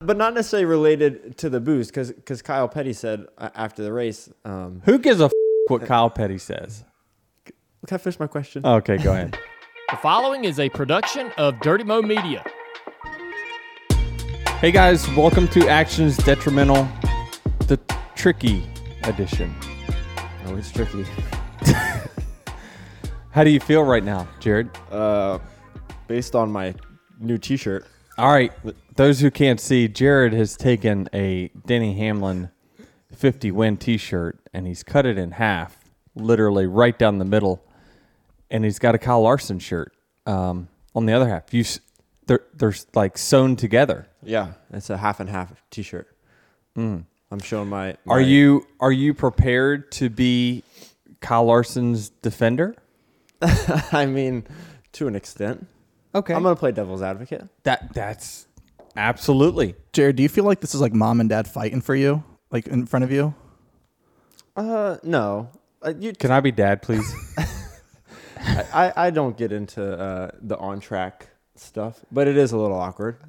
but not necessarily related to the boost, because Kyle Petty said uh, after the race. Um, Who gives a f- what Kyle Petty says? can I finish my question? Okay, go ahead. The following is a production of Dirty Mo Media. hey guys, welcome to Actions Detrimental, the tricky edition. oh, it's tricky. How do you feel right now, Jared? Uh, based on my new T-shirt. All right, those who can't see, Jared has taken a Denny Hamlin 50 win T-shirt and he's cut it in half, literally right down the middle, and he's got a Kyle Larson shirt um, on the other half. You, s- they're they're like sewn together. Yeah, it's a half and half T-shirt. I'm showing my. Are you are you prepared to be Kyle Larson's defender? I mean, to an extent. Okay, I'm gonna play devil's advocate. that that's absolutely. Jared, do you feel like this is like mom and dad fighting for you, like in front of you? Uh, no. Uh, you, Can I be dad, please? I, I don't get into uh, the on track stuff, but it is a little awkward.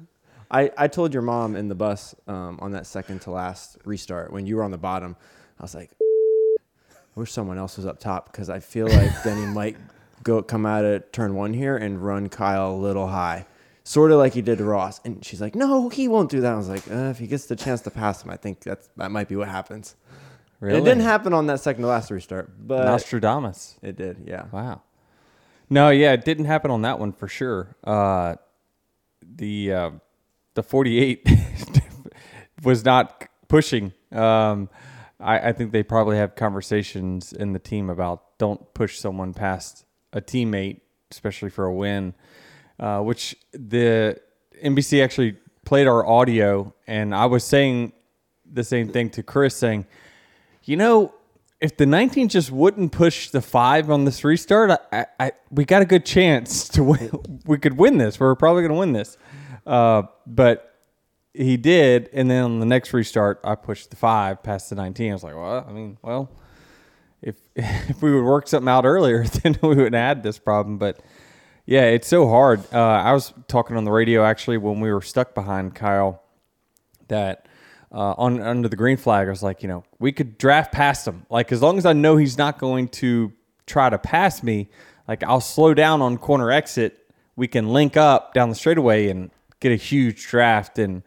I, I told your mom in the bus um, on that second to last restart when you were on the bottom, I was like, I wish someone else was up top because I feel like Denny might go come out at turn one here and run Kyle a little high, sort of like he did to Ross. And she's like, No, he won't do that. I was like, uh, If he gets the chance to pass him, I think that's that might be what happens. Really? It didn't happen on that second to last restart, but Nostradamus. it did. Yeah. Wow. No, yeah, it didn't happen on that one for sure. Uh, the uh, the 48 was not pushing. Um, I, I think they probably have conversations in the team about don't push someone past a teammate, especially for a win. Uh, which the NBC actually played our audio, and I was saying the same thing to Chris, saying, you know, if the 19 just wouldn't push the five on this restart, I, I, I we got a good chance to win. we could win this. We're probably going to win this. Uh, but he did, and then on the next restart, I pushed the five past the 19. I was like, well, I mean, well, if if we would work something out earlier, then we wouldn't add this problem. But yeah, it's so hard. Uh, I was talking on the radio actually when we were stuck behind Kyle that uh, on under the green flag, I was like, you know, we could draft past him. Like as long as I know he's not going to try to pass me, like I'll slow down on corner exit. We can link up down the straightaway and get a huge draft and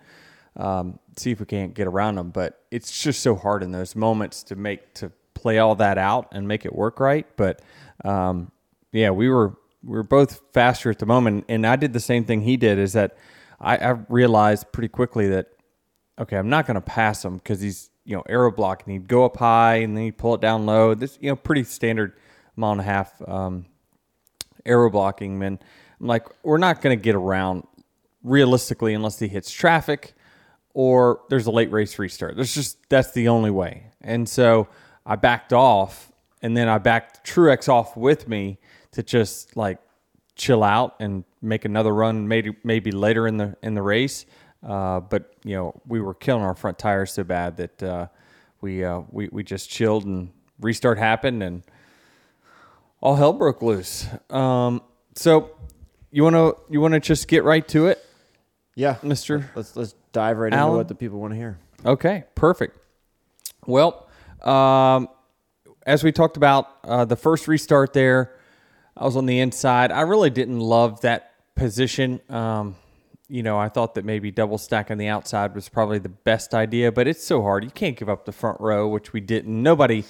um, see if we can't get around him. But it's just so hard in those moments to make to play all that out and make it work right. But um, yeah, we were we were both faster at the moment, and I did the same thing he did. Is that I, I realized pretty quickly that okay, I'm not going to pass him because he's you know aero blocking. He'd go up high and then he'd pull it down low. This you know pretty standard mile and a half um, aero blocking. Man, I'm like we're not going to get around realistically unless he hits traffic or there's a late race restart. There's just that's the only way. And so I backed off and then I backed Truex off with me to just like chill out and make another run maybe maybe later in the in the race. Uh, but you know we were killing our front tires so bad that uh, we uh, we we just chilled and restart happened and all hell broke loose. Um, so you want to you want to just get right to it, Yeah, Mister? Let's let's dive right Alan? into what the people want to hear. Okay, perfect. Well, um, as we talked about uh, the first restart there, I was on the inside. I really didn't love that position. Um, you know, I thought that maybe double stack on the outside was probably the best idea, but it's so hard. You can't give up the front row, which we didn't. Nobody.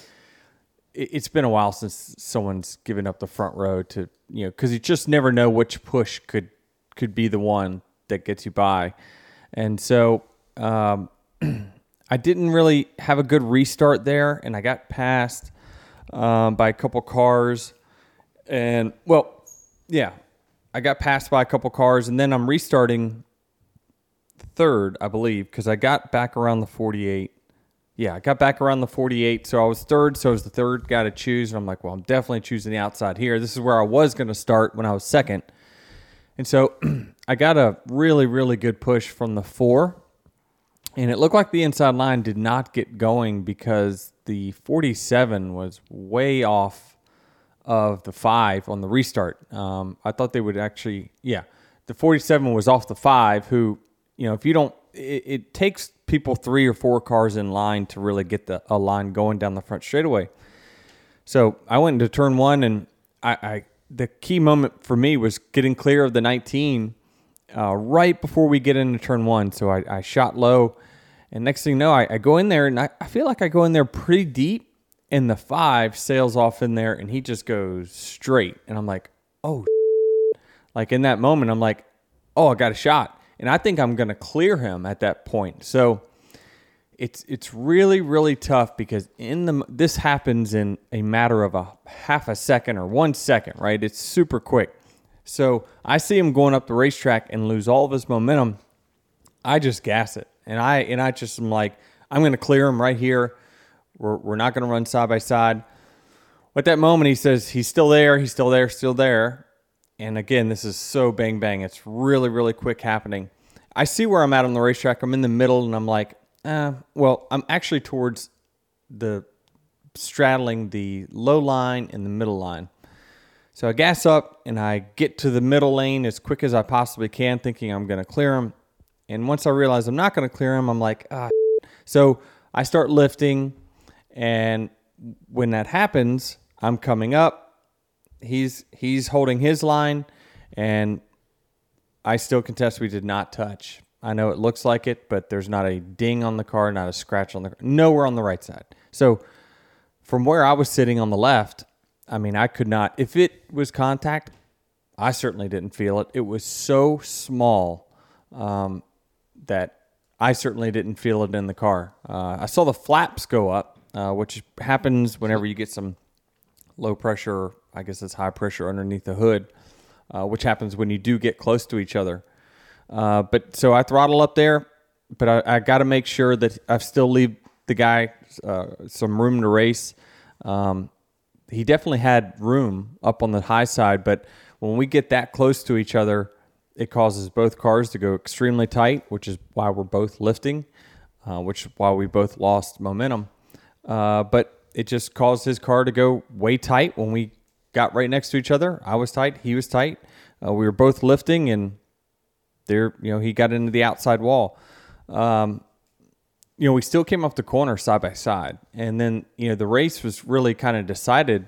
it- It's been a while since someone's given up the front row to you know because you just never know which push could could be the one that gets you by, and so um, I didn't really have a good restart there, and I got passed um, by a couple cars, and well, yeah, I got passed by a couple cars, and then I'm restarting third, I believe, because I got back around the 48. Yeah, I got back around the 48, so I was third, so I was the third guy to choose, and I'm like, well, I'm definitely choosing the outside here. This is where I was going to start when I was second, and so I got a really, really good push from the four, and it looked like the inside line did not get going because the 47 was way off of the five on the restart. Um, I thought they would actually, yeah, the 47 was off the five. Who, you know, if you don't it, it takes people three or four cars in line to really get the a line going down the front straightaway. So I went into turn one, and I, I the key moment for me was getting clear of the 19 uh, right before we get into turn one. So I, I shot low, and next thing you know, I, I go in there, and I, I feel like I go in there pretty deep, and the five sails off in there, and he just goes straight, and I'm like, oh, like in that moment, I'm like, oh, I got a shot, and I think I'm gonna clear him at that point. So it's it's really really tough because in the this happens in a matter of a half a second or one second, right? It's super quick. So I see him going up the racetrack and lose all of his momentum. I just gas it, and I and I just am like, I'm going to clear him right here. We're we're not going to run side by side. At that moment, he says he's still there, he's still there, still there. And again, this is so bang bang. It's really really quick happening. I see where I'm at on the racetrack. I'm in the middle, and I'm like, uh, well, I'm actually towards the straddling the low line and the middle line. So I gas up and I get to the middle lane as quick as I possibly can, thinking I'm going to clear him. And once I realize I'm not going to clear him, I'm like, ah. So I start lifting, and when that happens, I'm coming up. He's he's holding his line, and I still contest we did not touch. I know it looks like it, but there's not a ding on the car, not a scratch on the nowhere on the right side. So from where I was sitting on the left, I mean, I could not, if it was contact, I certainly didn't feel it. It was so small um, that I certainly didn't feel it in the car. Uh, I saw the flaps go up, uh, which happens whenever you get some low pressure, I guess it's high pressure underneath the hood, uh, which happens when you do get close to each other. Uh, but so I throttle up there, but I, I got to make sure that I still leave the guy uh, some room to race. Um, he definitely had room up on the high side, but when we get that close to each other, it causes both cars to go extremely tight, which is why we're both lifting, uh, which is why we both lost momentum. Uh, but it just caused his car to go way tight when we got right next to each other. I was tight, he was tight. Uh, we were both lifting, and there, you know, he got into the outside wall. Um, you know, we still came off the corner side by side, and then you know the race was really kind of decided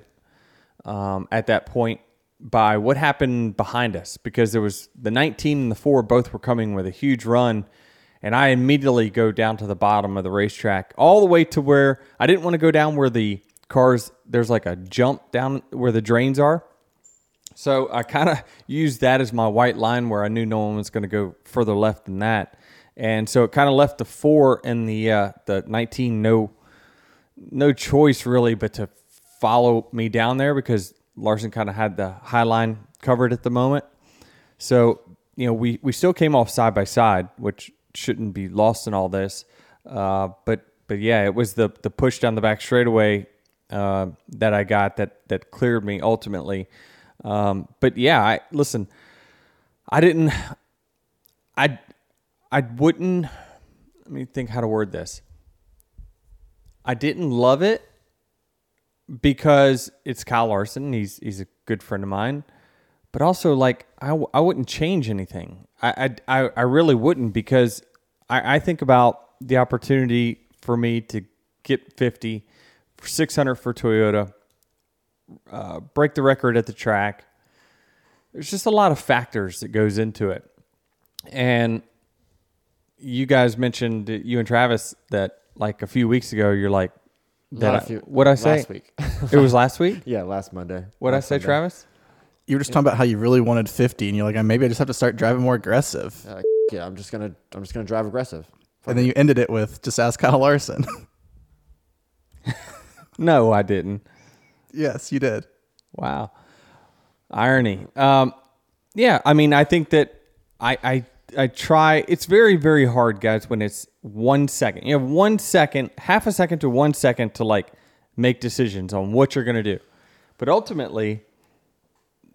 um, at that point by what happened behind us because there was the 19 and the four both were coming with a huge run, and I immediately go down to the bottom of the racetrack all the way to where I didn't want to go down where the cars there's like a jump down where the drains are. So I kind of used that as my white line where I knew no one was going to go further left than that, and so it kind of left the four and the uh, the 19 no no choice really but to follow me down there because Larson kind of had the high line covered at the moment. So you know we we still came off side by side, which shouldn't be lost in all this. Uh, but but yeah, it was the the push down the back straightaway uh, that I got that that cleared me ultimately. Um, but yeah, I listen. I didn't. I I wouldn't. Let me think how to word this. I didn't love it because it's Kyle Larson. He's he's a good friend of mine, but also like I, I wouldn't change anything. I I I really wouldn't because I, I think about the opportunity for me to get fifty six hundred for Toyota uh, break the record at the track. There's just a lot of factors that goes into it, and you guys mentioned you and Travis that like a few weeks ago. You're like that. Not few- what I say? Last week. It was last week. yeah, last Monday. What I say, Sunday. Travis? You were just talking about how you really wanted 50, and you're like, maybe I just have to start driving more aggressive. Yeah, like, yeah, I'm just gonna I'm just gonna drive aggressive. And then you ended it with just ask Kyle Larson. No, I didn't. yes, you did. Wow. Irony. Um, yeah, I mean, I think that I, I I try. It's very very hard, guys, when it's one second. You have one second, half a second to one second to like make decisions on what you're gonna do. But ultimately,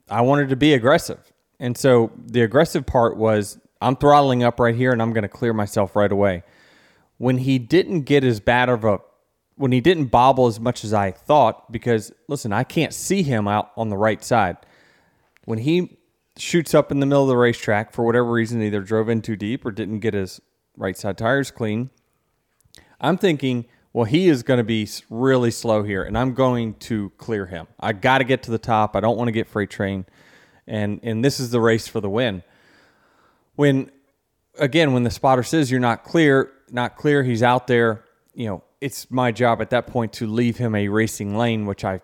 I wanted to be aggressive, and so the aggressive part was I'm throttling up right here, and I'm gonna clear myself right away. When he didn't get as bad of a when he didn't bobble as much as I thought, because listen, I can't see him out on the right side. When he shoots up in the middle of the racetrack for whatever reason, either drove in too deep or didn't get his right side tires clean. I'm thinking, well, he is going to be really slow here, and I'm going to clear him. I got to get to the top. I don't want to get freight train, and and this is the race for the win. When again, when the spotter says you're not clear, not clear, he's out there. You know, it's my job at that point to leave him a racing lane, which I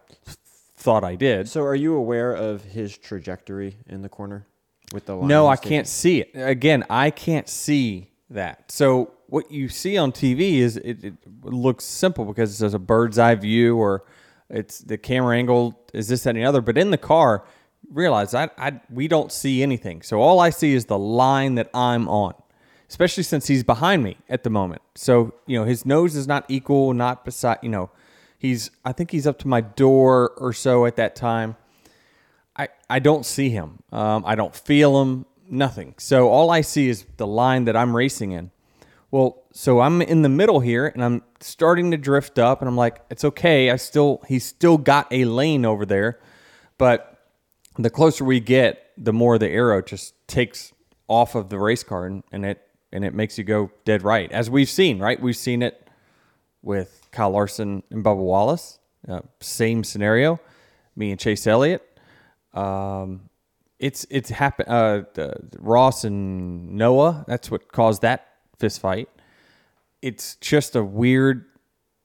thought I did. So, are you aware of his trajectory in the corner with the line? No, I can't see it. Again, I can't see that. So what you see on TV is it, it looks simple because there's a bird's eye view or it's the camera angle is this that, and the other. But in the car, realize I, I we don't see anything. So all I see is the line that I'm on. Especially since he's behind me at the moment. So, you know, his nose is not equal, not beside, you know, he's, I think he's up to my door or so at that time. I, I don't see him. Um, I don't feel him. Nothing. So all I see is the line that I'm racing in. Well, so I'm in the middle here, and I'm starting to drift up, and I'm like, it's okay. I still he's still got a lane over there, but the closer we get, the more the aero just takes off of the race car, and, and it and it makes you go dead right, as we've seen. Right, we've seen it with Kyle Larson and Bubba Wallace. Uh, same scenario. Me and Chase Elliott. Um, it's it's happened. Uh, Ross and Noah. That's what caused that fist fight. It's just a weird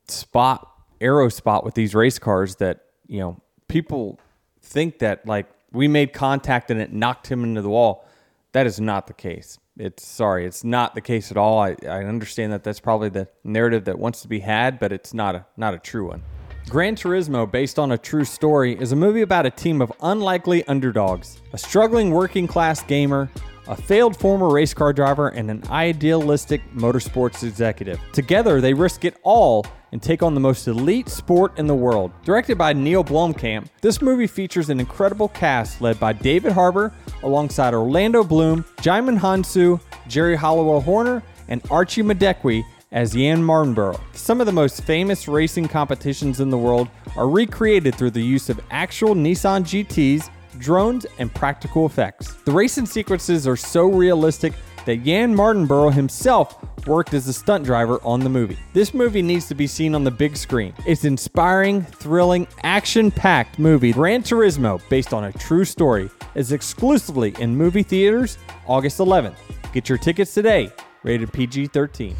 spot, aero spot with these race cars that you know people think that like we made contact and it knocked him into the wall. That is not the case. It's sorry, it's not the case at all. I, I understand that that's probably the narrative that wants to be had, but it's not a not a true one. Gran Turismo, based on a true story, is a movie about a team of unlikely underdogs, a struggling working class gamer, a failed former race car driver, and an idealistic motorsports executive. Together, they risk it all and take on the most elite sport in the world. Directed by Neil Blomkamp, this movie features an incredible cast led by David Harbour alongside Orlando Bloom, Djimon Hounsou, Geri Halliwell Horner, and Archie Madekwe as Jann Mardenborough. Some of the most famous racing competitions in the world are recreated through the use of actual Nissan GTs, drones, and practical effects. The racing sequences are so realistic that Jann Mardenborough himself worked as a stunt driver on the movie. This movie needs to be seen on the big screen. It's an inspiring, thrilling, action-packed movie. Gran Turismo, based on a true story, is exclusively in movie theaters August 11th. Get your tickets today. Rated PG-13.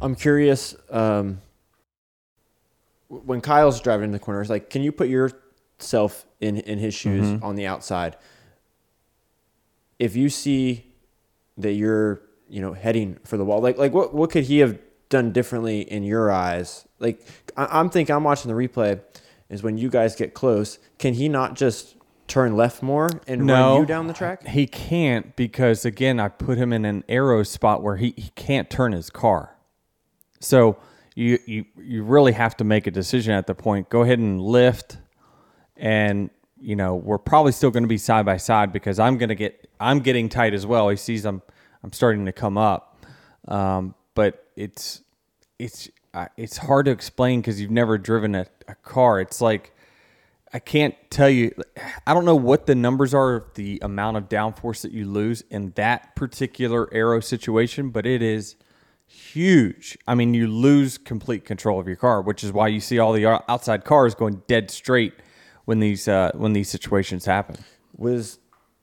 I'm curious. Um, when Kyle's driving in the corner, it's like, can you put yourself in in his shoes Mm-hmm. on the outside? If you see that you're, you know, heading for the wall, like like what what could he have done differently in your eyes? Like I, I'm thinking, I'm watching the replay. Is when you guys get close, can he not just turn left more and run you down the track? He can't because again, I put him in an aero spot where he, he can't turn his car. So you you you really have to make a decision at the point. Go ahead and lift, and you know we're probably still going to be side by side because I'm going to get I'm getting tight as well. He sees I'm I'm starting to come up, um, but it's it's uh, it's hard to explain because you've never driven a, a car. It's like I can't tell you. I don't know what the numbers are of the amount of downforce that you lose in that particular aero situation, but it is huge. I mean, you lose complete control of your car, which is why you see all the outside cars going dead straight when these uh, when these situations happen. Was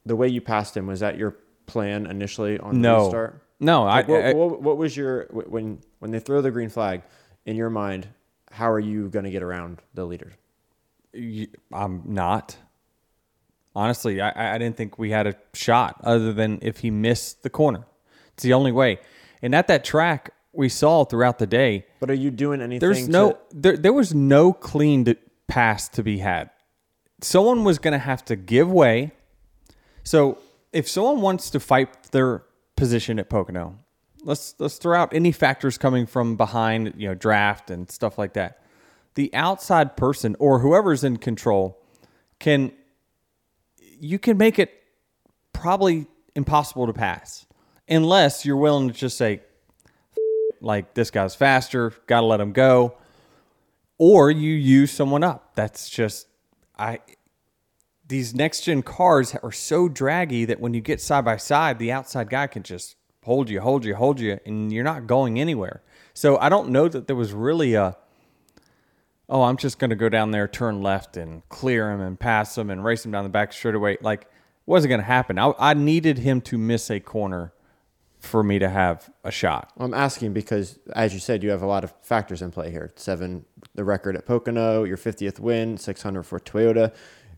the way you passed him was that your plan initially on the No, restart? no. I, what, I- what, what was your when when they throw the green flag in your mind? How are you going to get around the leader? I'm not. Honestly, I, I didn't think we had a shot other than if he missed the corner. It's the only way. And at that track, we saw throughout the day, But are you doing anything? there's to- no there, there was no clean to, pass to be had. Someone was going to have to give way. So if someone wants to fight their position at Pocono, let's let's throw out any factors coming from behind, you know, draft and stuff like that. The outside person or whoever's in control can you can make it probably impossible to pass unless you're willing to just say like this guy's faster, got to let him go or you use someone up. That's just I these next gen cars are so draggy that when you get side by side, the outside guy can just hold you, hold you, hold you, and you're not going anywhere. So I don't know that there was really a oh, I'm just going to go down there, turn left, and clear him and pass him and race him down the back straightaway. Like, wasn't going to happen. I, I needed him to miss a corner for me to have a shot. I'm asking because, as you said, you have a lot of factors in play here. Seven, the record at Pocono, your 50th win, 600 for Toyota,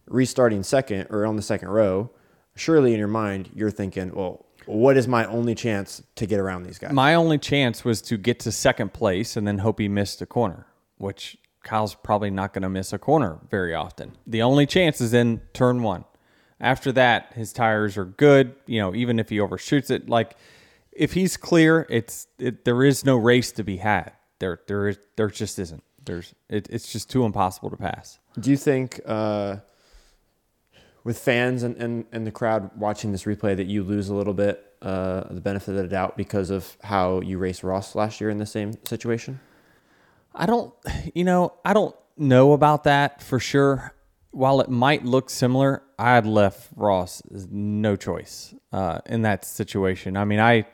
restarting second or on the second row. Surely in your mind, you're thinking, well, what is my only chance to get around these guys? My only chance was to get to second place and then hope he missed a corner, which Kyle's probably not going to miss a corner very often. The only chance is in turn one. After that, his tires are good. You know, even if he overshoots it, like if he's clear, it's it, there is no race to be had. There, there is, there just isn't. There's, it, it's just too impossible to pass. Do you think, uh, with fans and, and, and the crowd watching this replay, that you lose a little bit uh, the benefit of the doubt because of how you raced Ross last year in the same situation? I don't, you know, I don't know about that for sure. While it might look similar, I had left Ross no choice uh, in that situation. I mean, I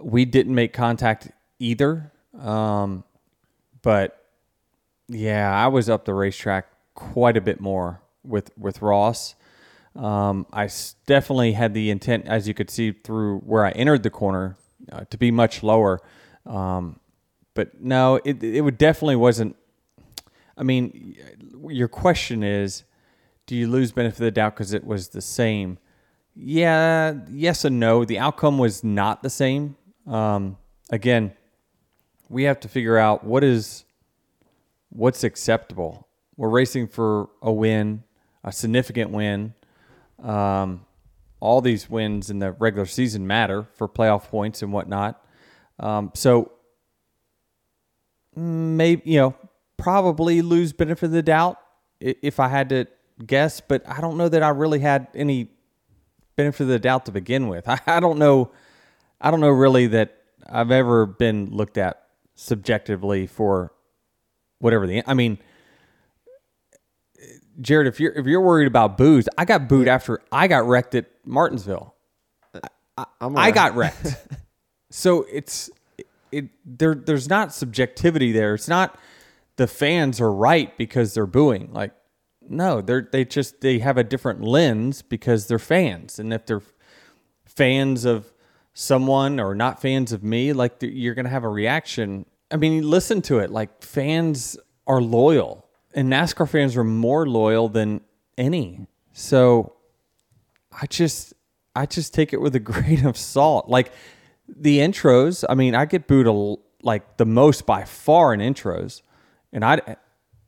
we didn't make contact either, um, but yeah, I was up the racetrack quite a bit more with with Ross. Um, I definitely had the intent, as you could see through where I entered the corner, uh, to be much lower. Um, but no, it it would definitely wasn't. I mean, your question is, do you lose benefit of the doubt because it was the same? Yeah, yes and no. The outcome was not the same. Um, again, we have to figure out what is what's acceptable. We're racing for a win, a significant win. Um, all these wins in the regular season matter for playoff points and whatnot. Um, so maybe you know probably lose benefit of the doubt if I had to guess, but I don't know that I really had any benefit of the doubt to begin with. I, I don't know. I don't know really that I've ever been looked at subjectively for whatever the. I mean, Jared, if you're if you're worried about boos, I got booed after I got wrecked at Martinsville. Uh, I'm I got wrecked. so it's it there there's not subjectivity there. It's not the fans are right because they're booing. Like no, they're they just they have a different lens because they're fans. And if they're fans of someone or not fans of me, like you're going to have a reaction. I mean, listen to it. Like fans are loyal and NASCAR fans are more loyal than any. So I just I just take it with a grain of salt. Like the intros, I mean, I get booed a, like the most by far in intros, and I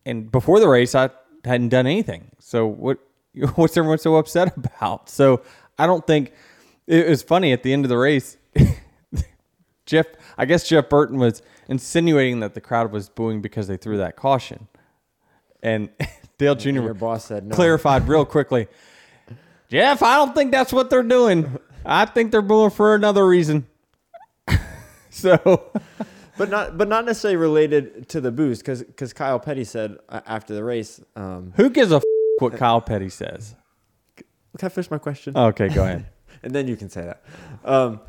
and before the race I hadn't done anything. So what what's everyone so upset about? So I don't think it was funny at the end of the race. Jeff, I guess Jeff Burton was insinuating that the crowd was booing because they threw that caution, and Dale Jr. Your boss said no. clarified real quickly. Jeff, I don't think that's what they're doing. I think they're booing for another reason. so, but not but not necessarily related to the boost because because Kyle Petty said uh, after the race. Um, who gives a f- what Kyle Petty says? can I finish my question? Okay, go ahead. and then you can say that. Um,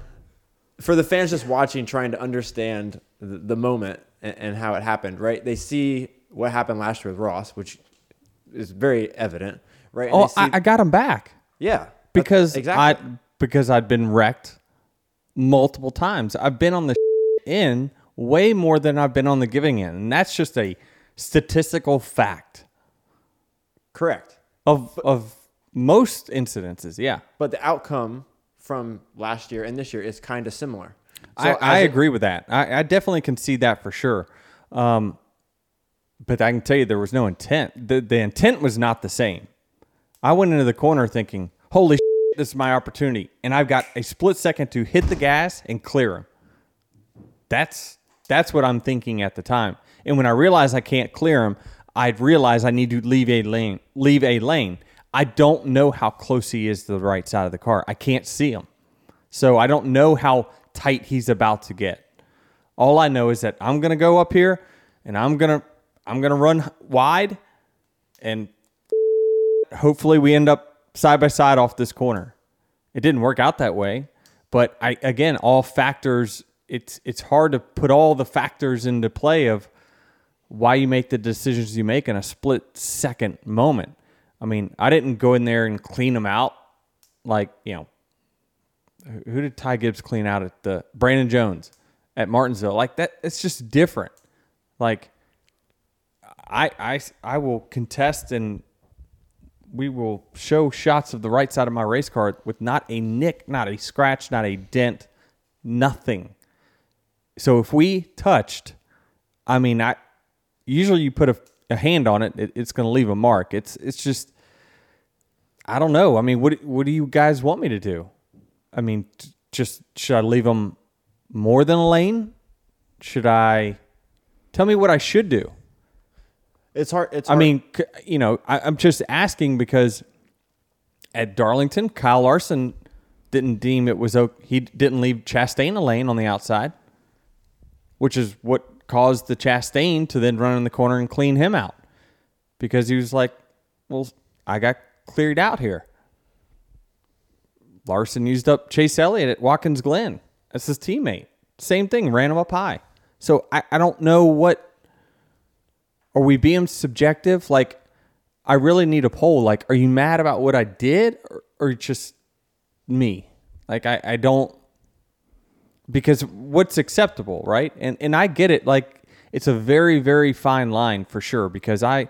for the fans just watching, trying to understand the, the moment and, and how it happened, right? They see what happened last year with Ross, which is very evident, right? And Oh, see- I, I got him back yeah, because exactly. I because I'd been wrecked multiple times. I've been on the end way more than I've been on the giving end, and that's just a statistical fact correct. of of most incidences. Yeah. But the outcome from last year and this year is kind of similar. I, as I it- agree with that. I, I definitely can see that for sure. Um, but I can tell you there was no intent. The, the intent was not the same. I went into the corner thinking, holy shit, this is my opportunity. And I've got a split second to hit the gas and clear him. That's, that's what I'm thinking at the time. And when I realize I can't clear him, I'd realize I need to leave a lane, leave a lane. I don't know how close he is to the right side of the car. I can't see him. So I don't know how tight he's about to get. All I know is that I'm going to go up here and I'm going to I'm going to run wide and hopefully we end up side by side off this corner. It didn't work out that way, But I again, all factors. It's it's hard to put all the factors into play of why you make the decisions you make in a split second moment. I mean, I didn't go in there and clean them out like you know. who- did Ty Gibbs clean out at the Brandon Jones at Martinsville? Like that, it's just different. Like I I I will contest and we will show shots of the right side of my race car with not a nick, not a scratch, not a dent, nothing. So if we touched, I mean, I usually you put a, a hand on it, it it's going to leave a mark. It's it's just I don't know. I mean, what what do you guys want me to do? I mean, just should I leave them more than a lane? Should I tell me what I should do? It's hard. It's I mean, you know, I, I'm just asking because at Darlington, Kyle Larson didn't deem it was okay. He didn't leave Chastain a lane on the outside, which is what caused the Chastain to then run in the corner and clean him out because he was like, "Well, I got cleared out here." Larson used up Chase Elliott at Watkins Glen. That's his teammate. Same thing, ran him up high. So I, I don't know what are we being subjective? Like, I really need a poll. Like, are you mad about what I did or, or just me? Like, I, I don't, because what's acceptable, right? And, and I get it. Like, it's a very, very fine line for sure because I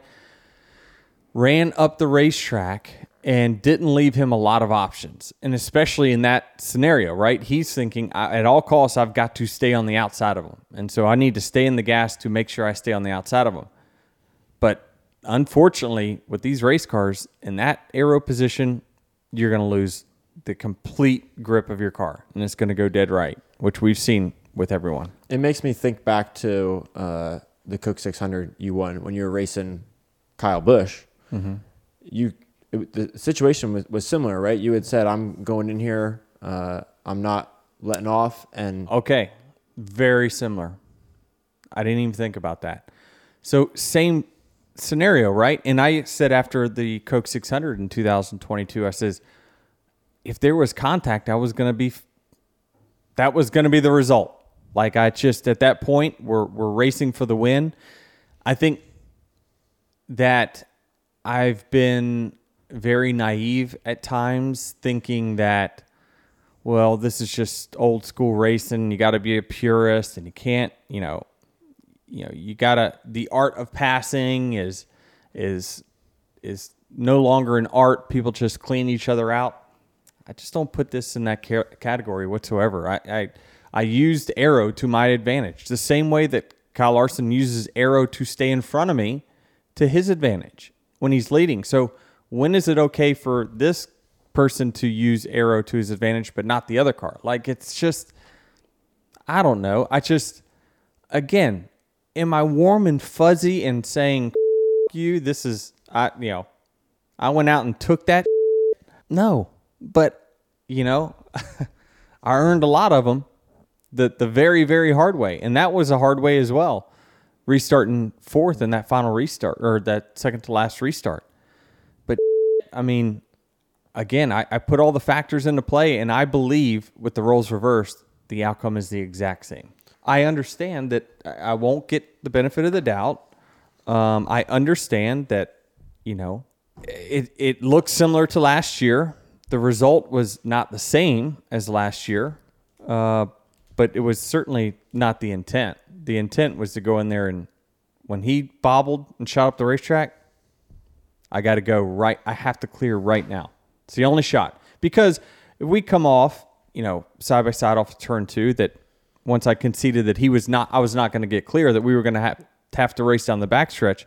ran up the racetrack and didn't leave him a lot of options. And especially in that scenario, right? He's thinking at all costs, I've got to stay on the outside of him. And so I need to stay in the gas to make sure I stay on the outside of him. Unfortunately, with these race cars in that aero position, you're going to lose the complete grip of your car and it's going to go dead right, which we've seen with everyone. It makes me think back to uh, the Coke 600 you won when you were racing Kyle Busch. You it, the situation was, was similar, right? You had said, "I'm going in here. Uh, I'm not letting off," and Okay, very similar. I didn't even think about that. So same scenario, right? And I said after the Coke 600 in 2022, I says if there was contact, I was going to be that was going to be the result. Like I just at that point we're we're racing for the win. I think that I've been very naive at times thinking that well, this is just old school racing. You got to be a purist, and you can't, you know, you know, you gotta. The art of passing is is is no longer an art. People just clean each other out. I just don't put this in that category whatsoever. I, I I used aero to my advantage, the same way that Kyle Larson uses aero to stay in front of me to his advantage when he's leading. So when is it okay for this person to use aero to his advantage, but not the other car? Like it's just, I don't know. I just, again, am I warm and fuzzy and saying you? This is, I you know, I went out and took that. No, but you know, I earned a lot of them the the very very hard way, and that was a hard way as well. Restarting fourth in that final restart or that second to last restart. But I mean, again, I, I put all the factors into play, and I believe with the roles reversed, the outcome is the exact same. I understand that I won't get the benefit of the doubt. Um, I understand that you know it it looks similar to last year. The result was not the same as last year, uh, but it was certainly not the intent. The intent was to go in there and when he bobbled and shot up the racetrack, I got to go right. I have to clear right now. It's the only shot because if we come off, you know, side by side off turn two, that once I conceded that he was not, I was not going to get clear, that we were going to have have to race down the backstretch.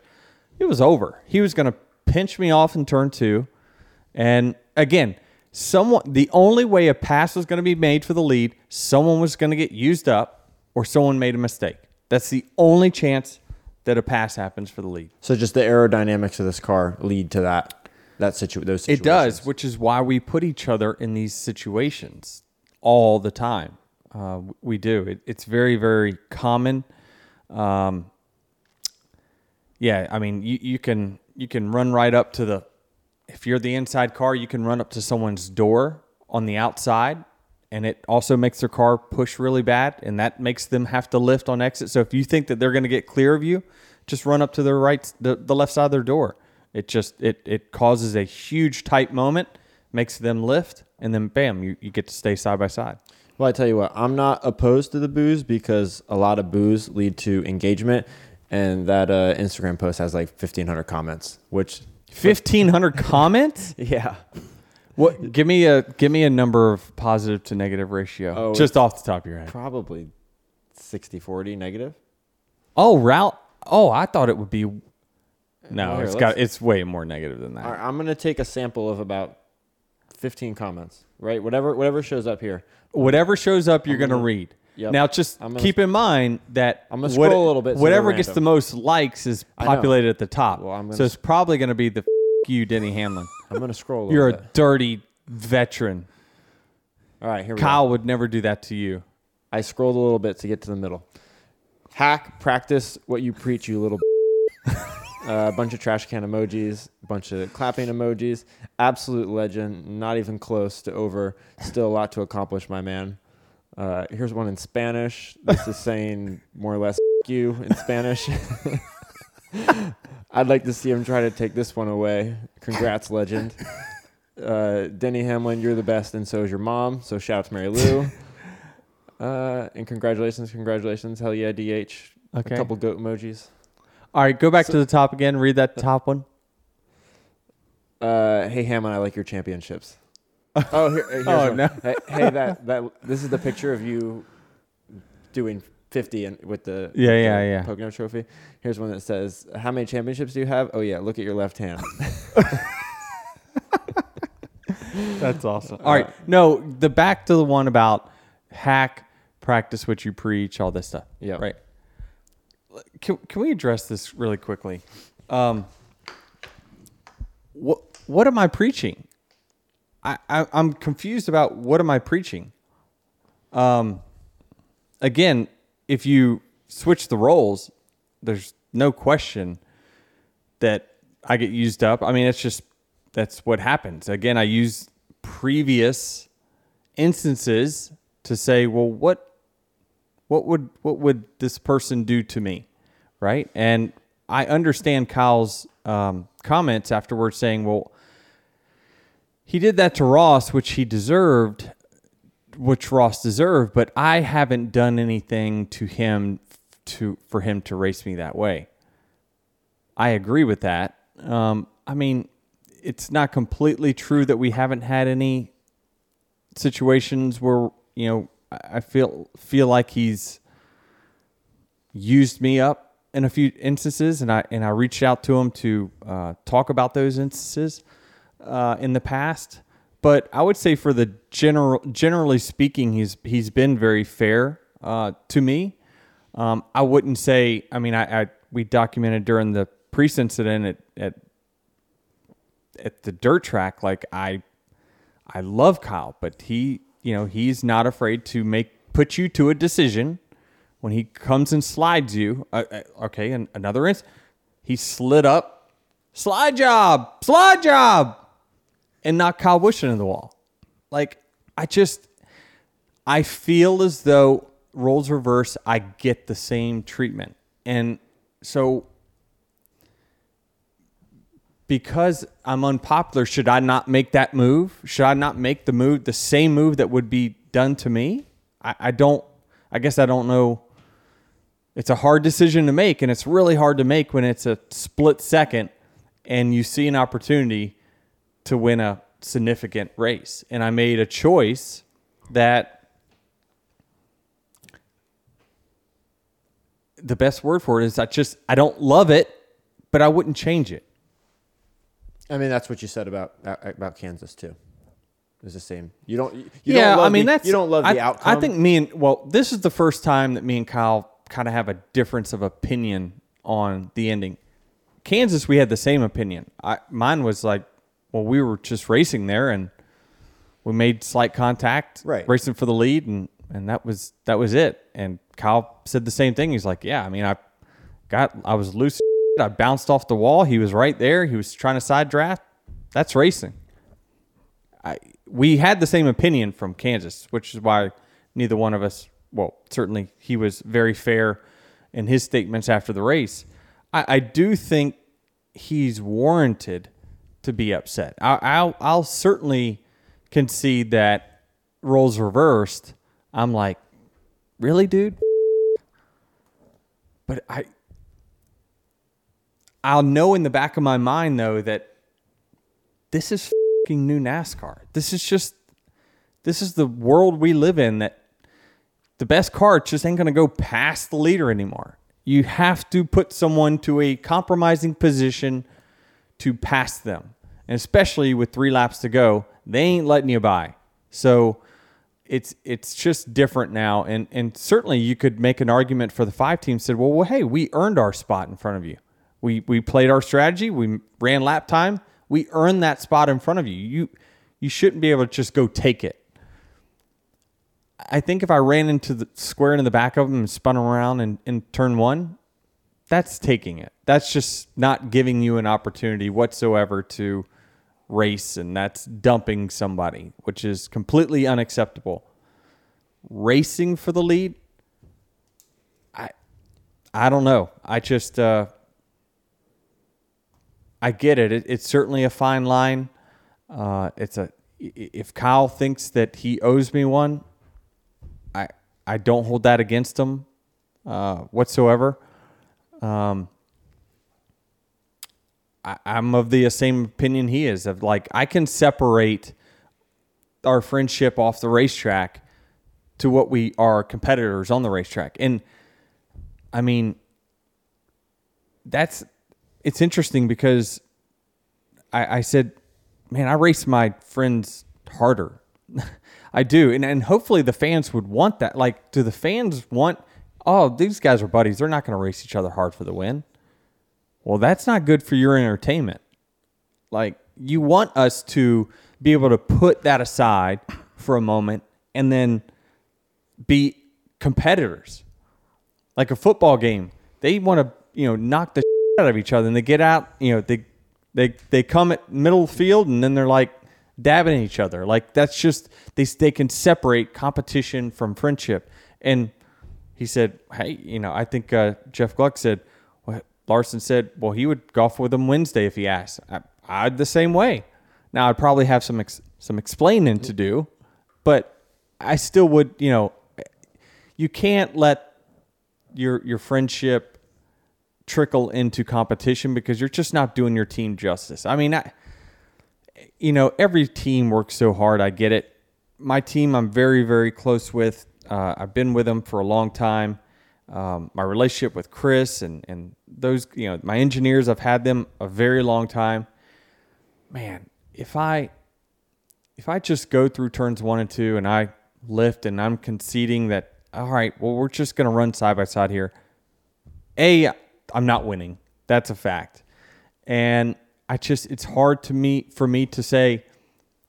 It was over. He was going to pinch me off in turn two, and again, someone. The only way a pass was going to be made for the lead, someone was going to get used up, or someone made a mistake. That's the only chance that a pass happens for the lead. so just the aerodynamics of this car lead to that that situ those situations. It does, which is why we put each other in these situations all the time. Uh, we do. It, it's very, very common. Um, yeah, I mean, you, you can you can run right up to the. If you're the inside car, you can run up to someone's door on the outside and it also makes their car push really bad, and that makes them have to lift on exit. So if you think that they're going to get clear of you, just run up to the right, the, the left side of their door. It just it it causes a huge tight moment, makes them lift, and then bam, you, you get to stay side by side. Well, I tell you what, I'm not opposed to the boos because a lot of boos lead to engagement, and that uh, Instagram post has like 1,500 comments, which Fifteen hundred comments. yeah, What? Give me a give me a number of positive to negative ratio, Oh, just off the top of your head. probably 60 40 negative. Oh, route. Oh, I thought it would be. No, Well, here, it's got. It's way more negative than that. All right, I'm gonna take a sample of about 15 comments, right? Whatever whatever shows up here. Whatever shows up, you're going to read. Yep. Now, just gonna keep in mind that I'm gonna scroll a little bit so whatever gets the most likes is populated at the top. Well, I'm gonna so it's probably going to be the f- you, Denny Hamlin. I'm gonna scroll. A You're a bit. dirty veteran. All right, here we go. Kyle go. would never do that to you. I scrolled a little bit to get to the middle. Hack, practice what you preach, you little. A bunch of trash can emojis, a bunch of clapping emojis. Absolute legend, not even close to over. Still a lot to accomplish, my man. Uh, here's one in Spanish. This is saying more or less you in Spanish. I'd like to see him try to take this one away. Congrats, legend. Uh, Denny Hamlin, you're the best, and so is your mom. So shout out to Mary Lou. Uh, and congratulations, congratulations. Hell yeah, DH. Okay. A couple goat emojis. All right, go back to the top again. Read that top one. Uh, hey Hammond, I like your championships. Oh, here, here's Oh, one. no. Hey, hey, that that this is the picture of you doing 50 and with the Yeah, with yeah, the yeah. Pocono Trophy. Here's one that says, "How many championships do you have?" Oh yeah, look at your left hand. That's awesome. All right. No, the back to the one about hack, practice what you preach, all this stuff. Yeah. Right. Can, can we address this really quickly? Um, what what am I preaching? I, I I'm confused about what am I preaching. Um, again, if you switch the roles, there's no question that I get used up. I mean, it's just that's what happens. Again, I use previous instances to say, well, what what would what would this person do to me, right? And I understand Kyle's um, comments afterwards, saying, well, he did that to Ross, which he deserved, which Ross deserved, but I haven't done anything to him to for him to race me that way. I agree with that. Um, I mean, it's not completely true that we haven't had any situations where you know I feel feel like he's used me up in a few instances, and I and I reached out to him to uh, talk about those instances uh, in the past. But I would say, for the general, generally speaking, he's he's been very fair uh, to me. Um, I wouldn't say. I mean, I, I we documented during the Preece incident at, at at the dirt track. Like I, I love Kyle, but he, you know, he's not afraid to make put you to a decision when he comes and slides you. Uh, uh, okay, and another instance, he slid up, slide job, slide job, and knocked Kyle Busch into the wall. Like I just, I feel as though roles reverse, I get the same treatment, and so because I'm unpopular, should I not make that move? Should I not make the move, the same move that would be done to me? I, I don't, I guess I don't know. It's a hard decision to make, and it's really hard to make when it's a split second and you see an opportunity to win a significant race. And I made a choice that the best word for it is I just, I don't love it, but I wouldn't change it. I mean, that's what you said about about Kansas too. It was the same. You don't. You yeah, don't love I mean the, that's you don't love I, the outcome. I think me and well, this is the first time that me and Kyle kind of have a difference of opinion on the ending. Kansas, we had the same opinion. I, mine was like, well, we were just racing there and we made slight contact, Right. racing for the lead, and and that was that was it. And Kyle said the same thing. He's like, yeah, I mean, I got I was loose. I bounced off the wall. He was right there. He was trying to side draft. That's racing. I we had the same opinion from Kansas, which is why neither one of us. Well, certainly he was very fair in his statements after the race. I, I do think he's warranted to be upset. I, I'll I'll certainly concede that roles reversed. I'm like, really, dude? But I I'll know in the back of my mind though that this is new NASCAR. This is just this is the world we live in that the best car just ain't going to go past the leader anymore. You have to put someone to a compromising position to pass them. And especially with 3 laps to go, they ain't letting you by. So it's it's just different now and and certainly you could make an argument for the five team said well, well hey we earned our spot in front of you we we played our strategy. We ran lap time. We earned that spot in front of you. You you shouldn't be able to just go take it. I think if i ran into the square in the back of them and spun around in, in turn one that's taking it. That's just not giving you an opportunity whatsoever to race and that's dumping somebody, which is completely unacceptable. Racing for the lead, I I don't know. I just uh, I get it. it. It's certainly a fine line. Uh, it's a if Kyle thinks that he owes me one, I I don't hold that against him uh, whatsoever. Um, I, I'm of the same opinion he is. Of like, I can separate our friendship off the racetrack to what we are competitors on the racetrack, and I mean, that's it's interesting because I, I said, man, I race my friends harder. I do, and and hopefully the fans would want that. Like, do the fans want? Oh, these guys are buddies. They're not going to race each other hard for the win. Well, that's not good for your entertainment. Like, you want us to be able to put that aside for a moment and then be competitors. Like a football game, they want to, you know, knock the out of each other and they get out, you know, they they they come at middle field and then they're like dabbing each other. Like that's just they they can separate competition from friendship. And he said, "Hey, you know, I think uh, Jeff Gluck said Larson said, well, he would golf with him Wednesday if he asked. I, I'd the same way. Now, I'd probably have some ex, some explaining to do, but I still would, you know, you can't let your your friendship trickle into competition because you're just not doing your team justice. I mean, I, you know, every team works so hard. I get it. My team, I'm very, very close with. Uh, I've been with them for a long time. Um, my relationship with Chris and and those you know my engineers I've had them a very long time. Man, if I if I just go through turns one and two and I lift and I'm conceding that all right, well we're just gonna run side by side here. A, I'm not winning. That's a fact. And I just it's hard to me for me to say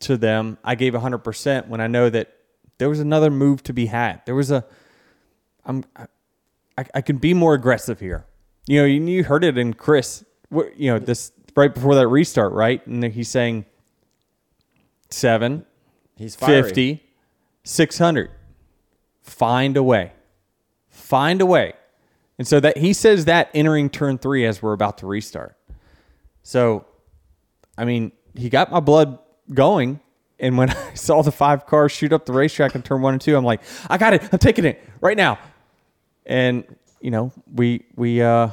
to them I gave 100% when I know that there was another move to be had. There was a I'm I, I can be more aggressive here. You know, you, you heard it in Chris, you know, this right before that restart, right? And he's saying seven, he's fiery. 50, 600. Find a way. Find a way. And so that he says that entering turn three as we're about to restart. So, I mean, he got my blood going. And when I saw the five cars shoot up the racetrack in turn one and two, I'm like, I got it. I'm taking it right now and you know we we uh,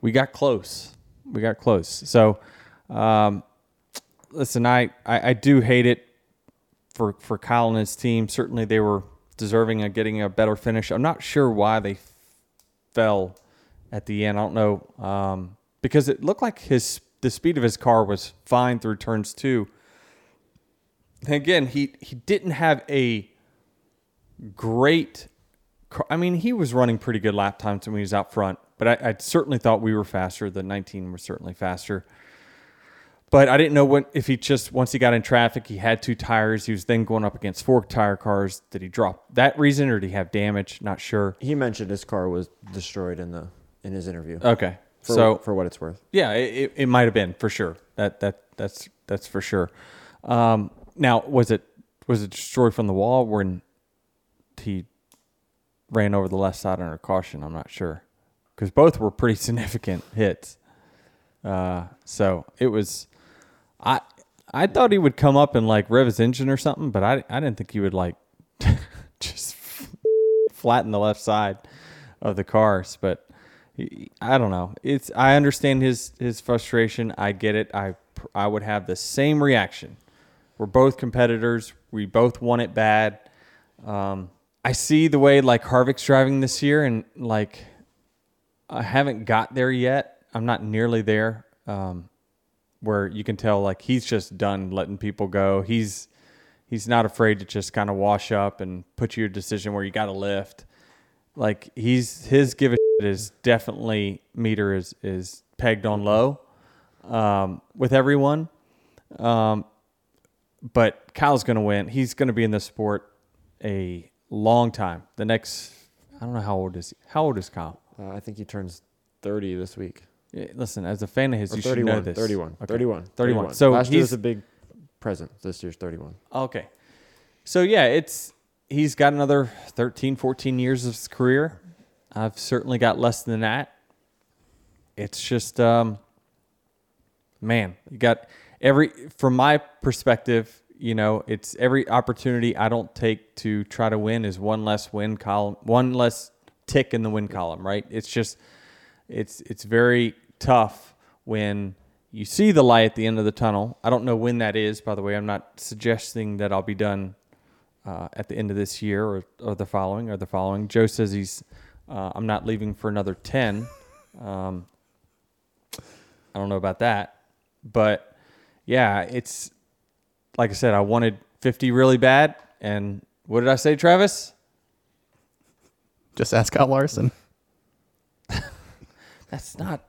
we got close. We got close. So um, listen, I, I I do hate it for for Kyle and his team. Certainly, they were deserving of getting a better finish. I'm not sure why they fell at the end. I don't know um, because it looked like his the speed of his car was fine through turns two. And again, he he didn't have a great Car. I mean, he was running pretty good lap times when he was out front, but I, I, certainly thought we were faster. The 19 was certainly faster. But I didn't know when if he just once he got in traffic, he had two tires. He was then going up against four tire cars. Did he drop that reason, or did he have damage? Not sure. He mentioned his car was destroyed in the in his interview. Okay, for, so for what it's worth, yeah, it, it might have been for sure. That that that's that's for sure. Um, Now, was it was it destroyed from the wall when he ran over the left side under caution? I'm not sure because both were pretty significant hits. Uh, so it was, I I thought he would come up and like rev his engine or something, but I I didn't think he would like just flatten the left side of the cars. But he- I don't know. It's I understand his his frustration. I get it. I I would have the same reaction. We're both competitors. We both want it bad. Um, I see the way like Harvick's driving this year, and like I haven't got there yet. I'm not nearly there. Um, where you can tell like he's just done letting people go. He's he's not afraid to just kind of wash up and put you a decision where you got to lift. Like he's his give a shit is definitely meter is is pegged on low um, with everyone. Um, but Kyle's going to win. He's going to be in this sport a long time. The next, I don't know how old is he? How old is Kyle? Uh, I think he turns 30 this week. Listen, as a fan of his, Or you should know 31. this. 31. Okay. 31. 31. So last year he's was a big present. This year's 31. Okay. So yeah, it's he's got another 13, 14 years of his career. I've certainly got less than that. It's just um man, you got every from my perspective, you know, it's every opportunity I don't take to try to win is one less win column, one less tick in the win column, right? It's just it's it's very tough when you see the light at the end of the tunnel. I don't know when that is, by the way. I'm not suggesting that I'll be done uh, at the end of this year or, or the following or the following. Joe says he's uh, I'm not leaving for another ten. Um, I don't know about that, but yeah, it's like I said. I wanted 50 really bad, and what did I say, Travis? Just ask Kyle Larson. That's not.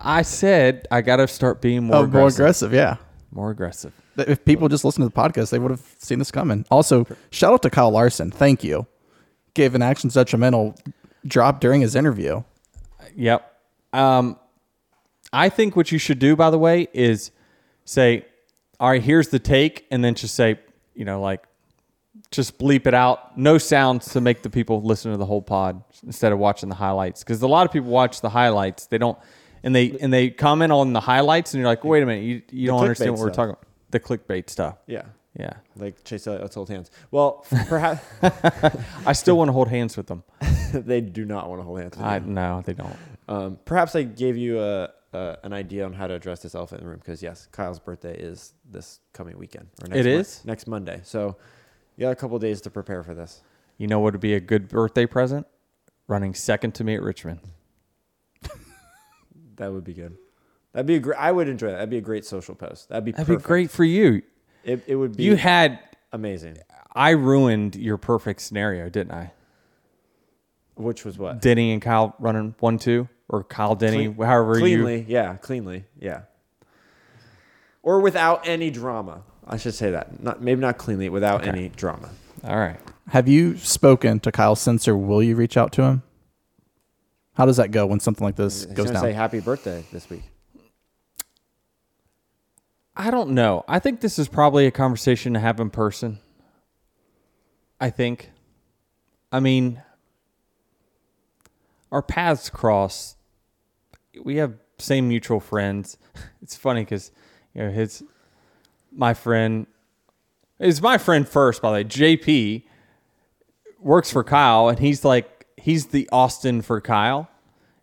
I said I got to start being more oh, aggressive. more aggressive. Yeah. More aggressive. If people just listened to the podcast, they would have seen this coming. Also, shout out to Kyle Larson. Thank you. Gave an actions detrimental drop during his interview. Yep. Um, I think what you should do, by the way, is say, "All right, here's the take," and then just say, you know, like, just bleep it out, no sounds to make the people listen to the whole pod instead of watching the highlights. Because a lot of people watch the highlights, they don't, and they and they comment on the highlights, and you're like, wait a minute, you you don't understand what we're stuff. talking about. The clickbait stuff. Yeah. Yeah. Like Chase Elliott's hold hands. Well, perhaps I still want to hold hands with them. they do not want to hold hands. with I no, they don't. Um, perhaps I gave you a, a an idea on how to address this elephant in the room because yes, Kyle's birthday is this coming weekend. Or next It Mon- is? next Monday. So you got a couple days to prepare for this. You know what would be a good birthday present? Running second to me at Richmond. That would be good. That'd be a great. I would enjoy that. That'd be a great social post. That'd be That'd perfect. be great for you. It, it would be You had amazing. I ruined your perfect scenario, didn't I? Which was what? Denny and Kyle running one two, or Kyle Denny, Clean- however cleanly, you. yeah, cleanly, yeah. Or without any drama. I should say that. Not maybe not cleanly, without any drama. All right. Have you spoken to Kyle since, or will you reach out to him? How does that go when something like this He's goes gonna down? say happy birthday this week. I don't know. I think this is probably a conversation to have in person. I think. I mean, our paths cross. We have same mutual friends. It's funny because you know his my friend is my friend first. By the way, JP works for Kyle, and he's like he's the Austin for Kyle,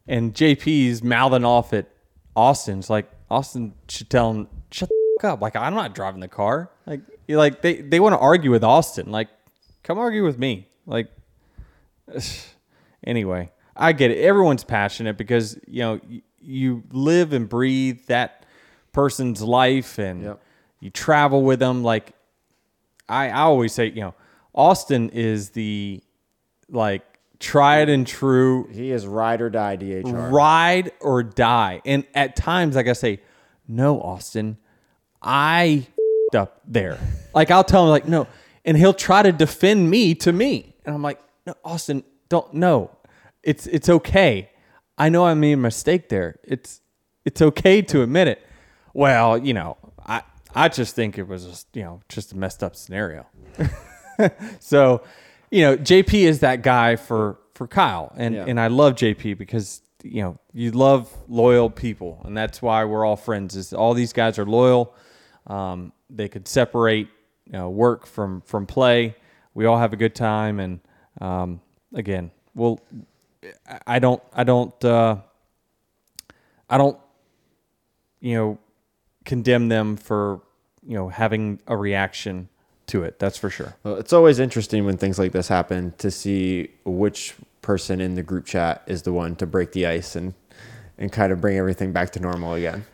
and JP's mouthing off at Austin. It's like Austin should tell him shut the fuck up. Like I'm not driving the car. Like like they they want to argue with Austin. Like come argue with me. Like anyway, I get it. Everyone's passionate because you know you, you live and breathe that person's life, and Yep. you travel with them. Like I, I always say, you know, Austin is the like tried and true He is ride or die DHR. ride or die. And at times, like I say, no, Austin, I up there. Like I'll tell him, like, no, and he'll try to defend me to me, and I'm like, no, Austin, don't no, it's it's okay. I know I made a mistake there. It's it's okay to admit it. Well, you know, I I just think it was just, you know just a messed up scenario. so, you know, JP is that guy for for Kyle, and Yeah. and I love JP because you know you love loyal people, and that's why we're all friends. Is all these guys are loyal. Um, they could separate you know, work from from play. We all have a good time, and um, again, well, I- I don't, I don't, uh, I don't, you know, condemn them for you know having a reaction to it. That's for sure. Well, it's always interesting when things like this happen to see which person in the group chat is the one to break the ice and and kind of bring everything back to normal again.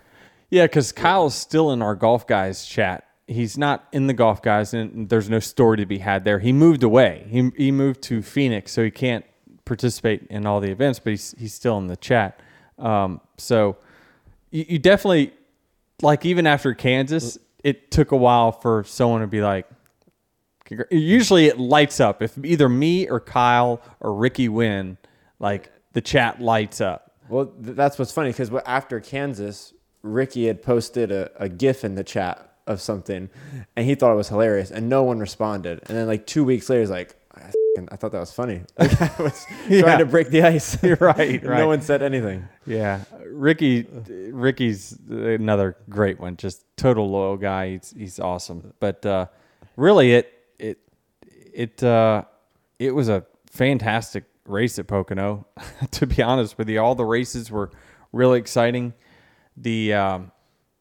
Yeah, because Kyle's still in our golf guys chat. He's not in the golf guys, and there's no story to be had there. He moved away. He he moved to Phoenix, so he can't participate in all the events, but he's he's still in the chat. Um, so you, you definitely like even after Kansas, it took a while for someone to be like. Usually, it lights up if either me or Kyle or Ricky win. Like the chat lights up. Well, th- that's what's funny because after Kansas, Ricky had posted a, a GIF in the chat of something, and he thought it was hilarious, and no one responded. And then like two weeks later, he's like, I, I thought that was funny. Like I was Yeah. trying to break the ice. You're right, right. No one said anything. Yeah, Ricky, Ricky's another great one. Just total loyal guy. He's he's awesome. But uh, really, it it it uh, it was a fantastic race at Pocono. to be honest with you, all the races were really exciting. The um,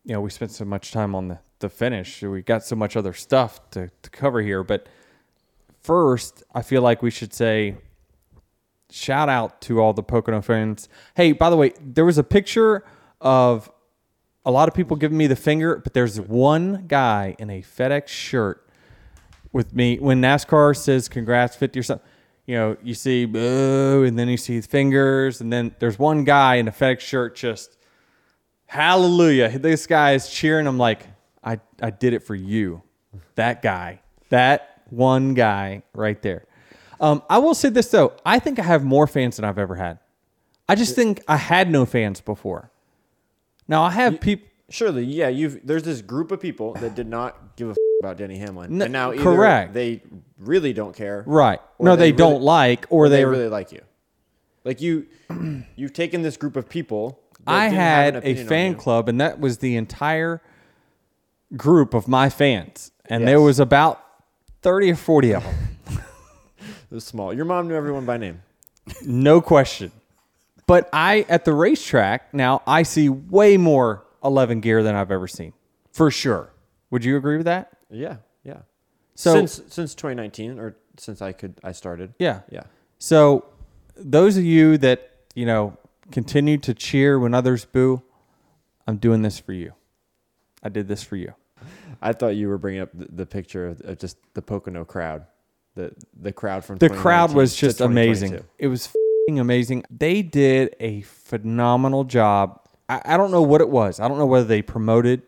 you know we spent so much time on the the finish. We got so much other stuff to, to cover here, but first, I feel like we should say shout out to all the Pocono fans. Hey, by the way, there was a picture of a lot of people giving me the finger, but there's one guy in a FedEx shirt with me when NASCAR says congrats 50 or something. You know, you see boo, and then you see fingers, and then there's one guy in a FedEx shirt just hallelujah. This guy is cheering. I'm like, I, I did it for you. That guy. That one guy right there. Um, I will say this though. I think I have more fans than I've ever had. I just think I had no fans before. Now I have people. Surely, yeah. You've there's this group of people that did not give a f- about Denny Hamlin, No, and now either correct. they really don't care, Right. or No, they, really- don't like, or, or they, they really like you. Like you, you've taken this group of people. that I didn't have had an a opinion on fan you. club, and that was the entire group of my fans, and there Yes. was about thirty or forty of them. It was small. Your mom knew everyone by name. No question. But I at the racetrack now I see way more 11 gear than I've ever seen. For sure. Would you agree with that? Yeah, yeah. So- since since 2019, or since I could, I started. Yeah. yeah. So those of you that, you know, continue to cheer when others boo, I'm doing this for you. I did this for you. I thought you were bringing up the, the picture of, of just the Pocono crowd, the the crowd from The crowd was just amazing. It was amazing. They did a phenomenal job. I, I don't know what it was. I don't know whether they promoted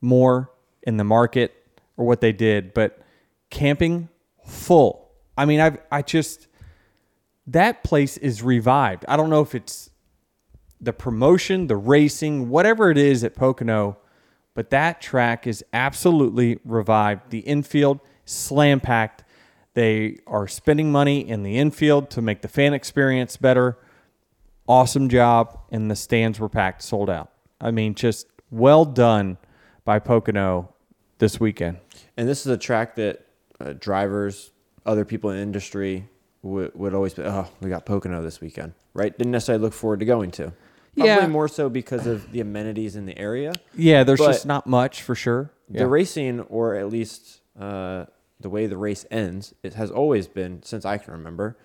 more in the market or what they did, but camping full. I mean, I've I just that place is revived. I don't know if it's the promotion, the racing, whatever it is at Pocono, but that track is absolutely revived. The infield slam packed. They are spending money in the infield to make the fan experience better. Awesome job, and the stands were packed, sold out. I mean, just well done by Pocono this weekend. And this is a track that uh, drivers, other people in the industry would, would always be, oh, we got Pocono this weekend, right? Didn't necessarily look forward to going to. Probably Yeah. more so because of the amenities in the area. Yeah, there's just not much for sure. The Yeah. racing, or at least uh, the way the race ends, it has always been, since I can remember,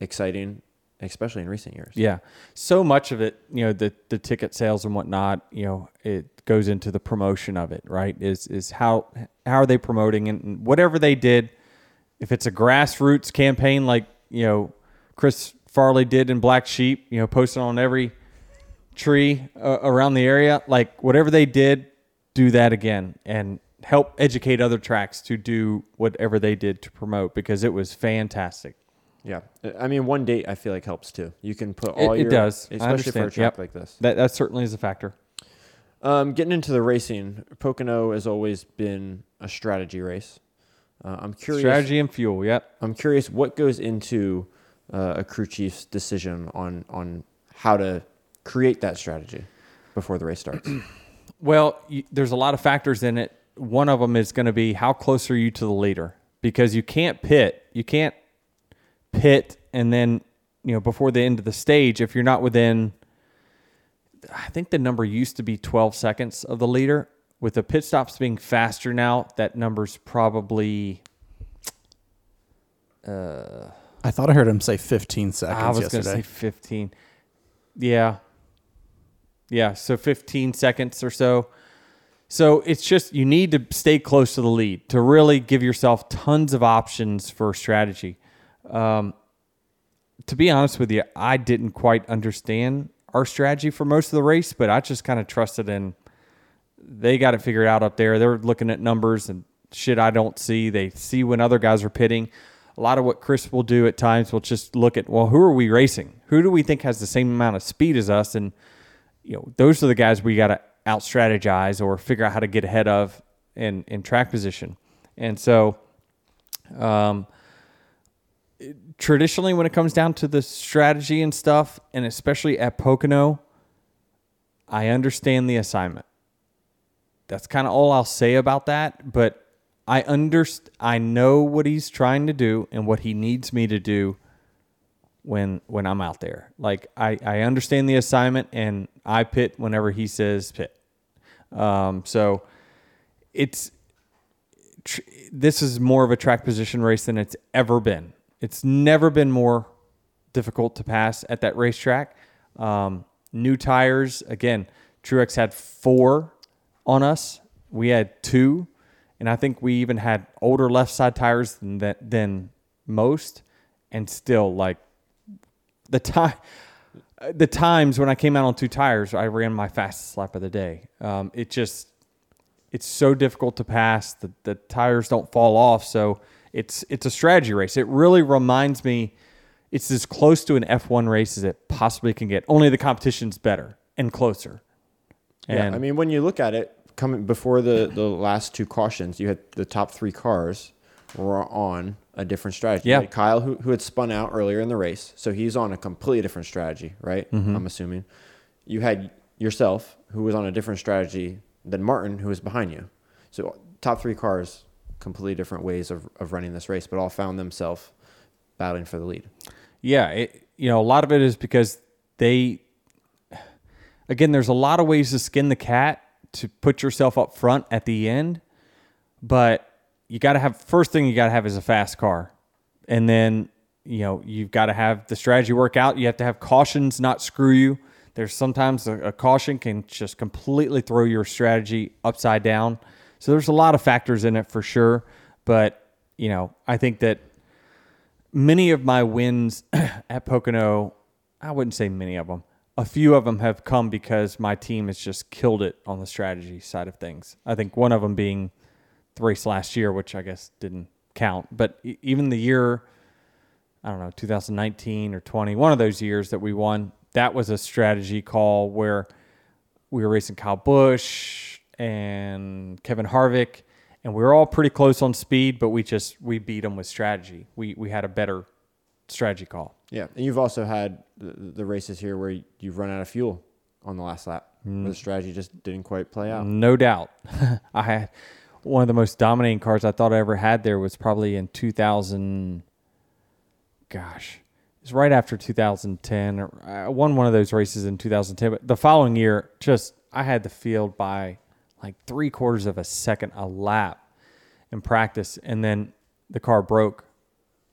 exciting, especially in recent years. Yeah. So much of it, you know, the the ticket sales and whatnot, you know, it goes into the promotion of it, right? Is is how how are they promoting and whatever they did, if it's a grassroots campaign like, you know, Chris Farley did in Black Sheep, you know, posting on every tree uh, around the area, like whatever they did, do that again and help educate other tracks to do whatever they did to promote because it was fantastic. Yeah. I mean, one date I feel like helps too. You can put all it your, does. Especially for a track Yep. like this. That that certainly is a factor. Um, getting into the racing, Pocono has always been a strategy race. Uh, I'm curious. Strategy and fuel. Yep. I'm curious what goes into uh, a crew chief's decision on on how to create that strategy before the race starts. Well, you, there's a lot of factors in it. One of them is going to be how close are you to the leader? Because you can't pit. You can't pit and then, you know, before the end of the stage if you're not within I think the number used to be 12 seconds of the leader. With the pit stops being faster now, that number's probably uh, I thought I heard him say 15 seconds I was going to say 15. Yeah. Yeah. So 15 seconds or so. So it's just you need to stay close to the lead to really give yourself tons of options for strategy. Um, to be honest with you, I didn't quite understand our strategy for most of the race, but I just kind of trusted in they got it figured out up there. They're looking at numbers and shit I don't see. They see when other guys are pitting. A lot of what Chris will do at times will just look at, well, who are we racing? Who do we think has the same amount of speed as us? And you know, those are the guys we got to out strategize or figure out how to get ahead of in in track position. And so, um, traditionally, when it comes down to the strategy and stuff, and especially at Pocono, I understand the assignment. That's kind of all I'll say about that. But I underst- I know what he's trying to do and what he needs me to do when when I'm out there. Like I, I understand the assignment and I pit whenever he says pit. Um, so it's tr- this is more of a track position race than it's ever been. It's never been more difficult to pass at that racetrack. Um, new tires again. Truex had four on us. We had two, and I think we even had older left side tires than that than most, and still like the time the times when I came out on two tires, I ran my fastest lap of the day. Um, it just it's so difficult to pass. The the tires don't fall off, so it's it's a strategy race. It really reminds me. It's as close to an F1 race as it possibly can get. Only the competition's better and closer. yeah, I mean, when you look at it, coming before the the last two cautions, you had the top three cars were on a different strategy. Yeah. Had Kyle, who who had spun out earlier in the race, so he's on a completely different strategy, right? Mm-hmm. I'm assuming. You had yourself, who was on a different strategy than Martin, who was behind you. So top three cars, completely different ways of, of running this race, but all found themselves battling for the lead. Yeah, it, you know, a lot of it is because they again, there's a lot of ways to skin the cat to put yourself up front at the end, but you got to have first thing you got to have is a fast car. And then, you know, you've got to have the strategy work out. You have to have cautions not screw you. There's sometimes a, a caution can just completely throw your strategy upside down. So there's a lot of factors in it for sure, but you know, I think that many of my wins at Pocono, I wouldn't say many of them. A few of them have come because my team has just killed it on the strategy side of things. I think one of them being the race last year, which I guess didn't count, but even the year, I don't know, 2019 or 20, one of those years that we won, that was a strategy call where we were racing Kyle Busch and Kevin Harvick, and we were all pretty close on speed, but we just we beat them with strategy. We we had a better strategy call. Yeah, and you've also had the, the races here where you've run out of fuel on the last lap. Where mm. the strategy just didn't quite play out. No doubt. I had one of the most dominating cars I thought I ever had there was probably in 2000. Gosh, it was right after 2010. Or I won one of those races in 2010, but the following year, just I had the field by like three quarters of a second a lap in practice, and then the car broke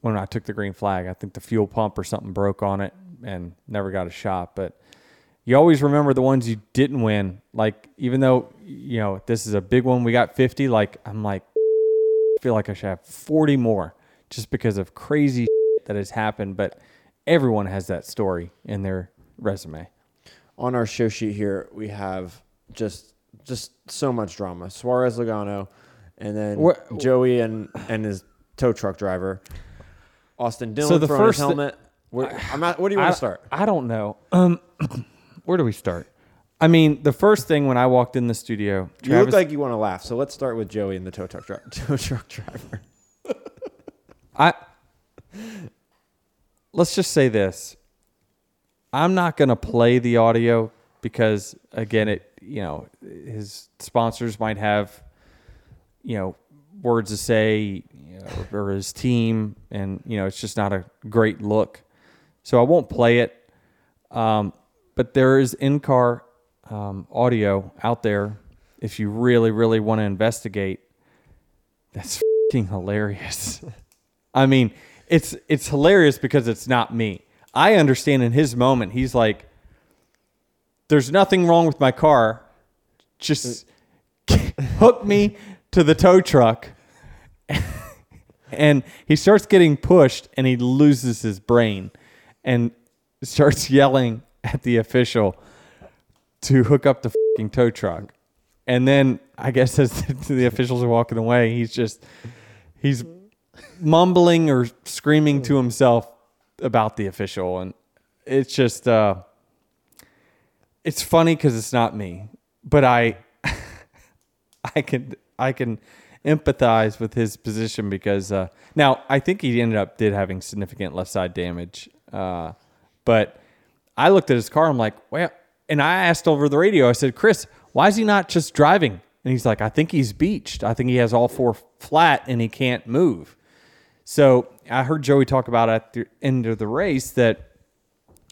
when I took the green flag. I think the fuel pump or something broke on it and never got a shot. But you always remember the ones you didn't win. Like even though you know this is a big one, we got 50. Like I'm like, I feel like I should have 40 more just because of crazy that has happened. But everyone has that story in their resume. on our show sheet here, we have just just so much drama. Suarez Logano, and then Joey and and his tow truck driver, Austin Dillon So the throwing first thi- helmet. Where, I'm not. What do you want I, to start? I don't know. Um, where do we start? I mean, the first thing when I walked in the studio, You look like you want to laugh. So let's start with Joey and the tow truck, dri- tow truck driver. I let's just say this. I'm not going to play the audio because again it you know his sponsors might have you know words to say you know, or his team and you know it's just not a great look. So I won't play it. Um, but there is in-car um, audio out there if you really really want to investigate. That's hilarious. I mean, it's it's hilarious because it's not me. I understand in his moment, he's like, "There's nothing wrong with my car. Just hook me to the tow truck." and he starts getting pushed, and he loses his brain, and starts yelling at the official to hook up the fucking tow truck. And then I guess as the officials are walking away, he's just he's mumbling or screaming to himself about the official and it's just uh it's funny cuz it's not me but i i can i can empathize with his position because uh now i think he ended up did having significant left side damage uh but i looked at his car i'm like well and i asked over the radio i said chris why is he not just driving? And he's like i think he's beached. I think he has all four flat and he can't move. So I heard Joey talk about at the end of the race that,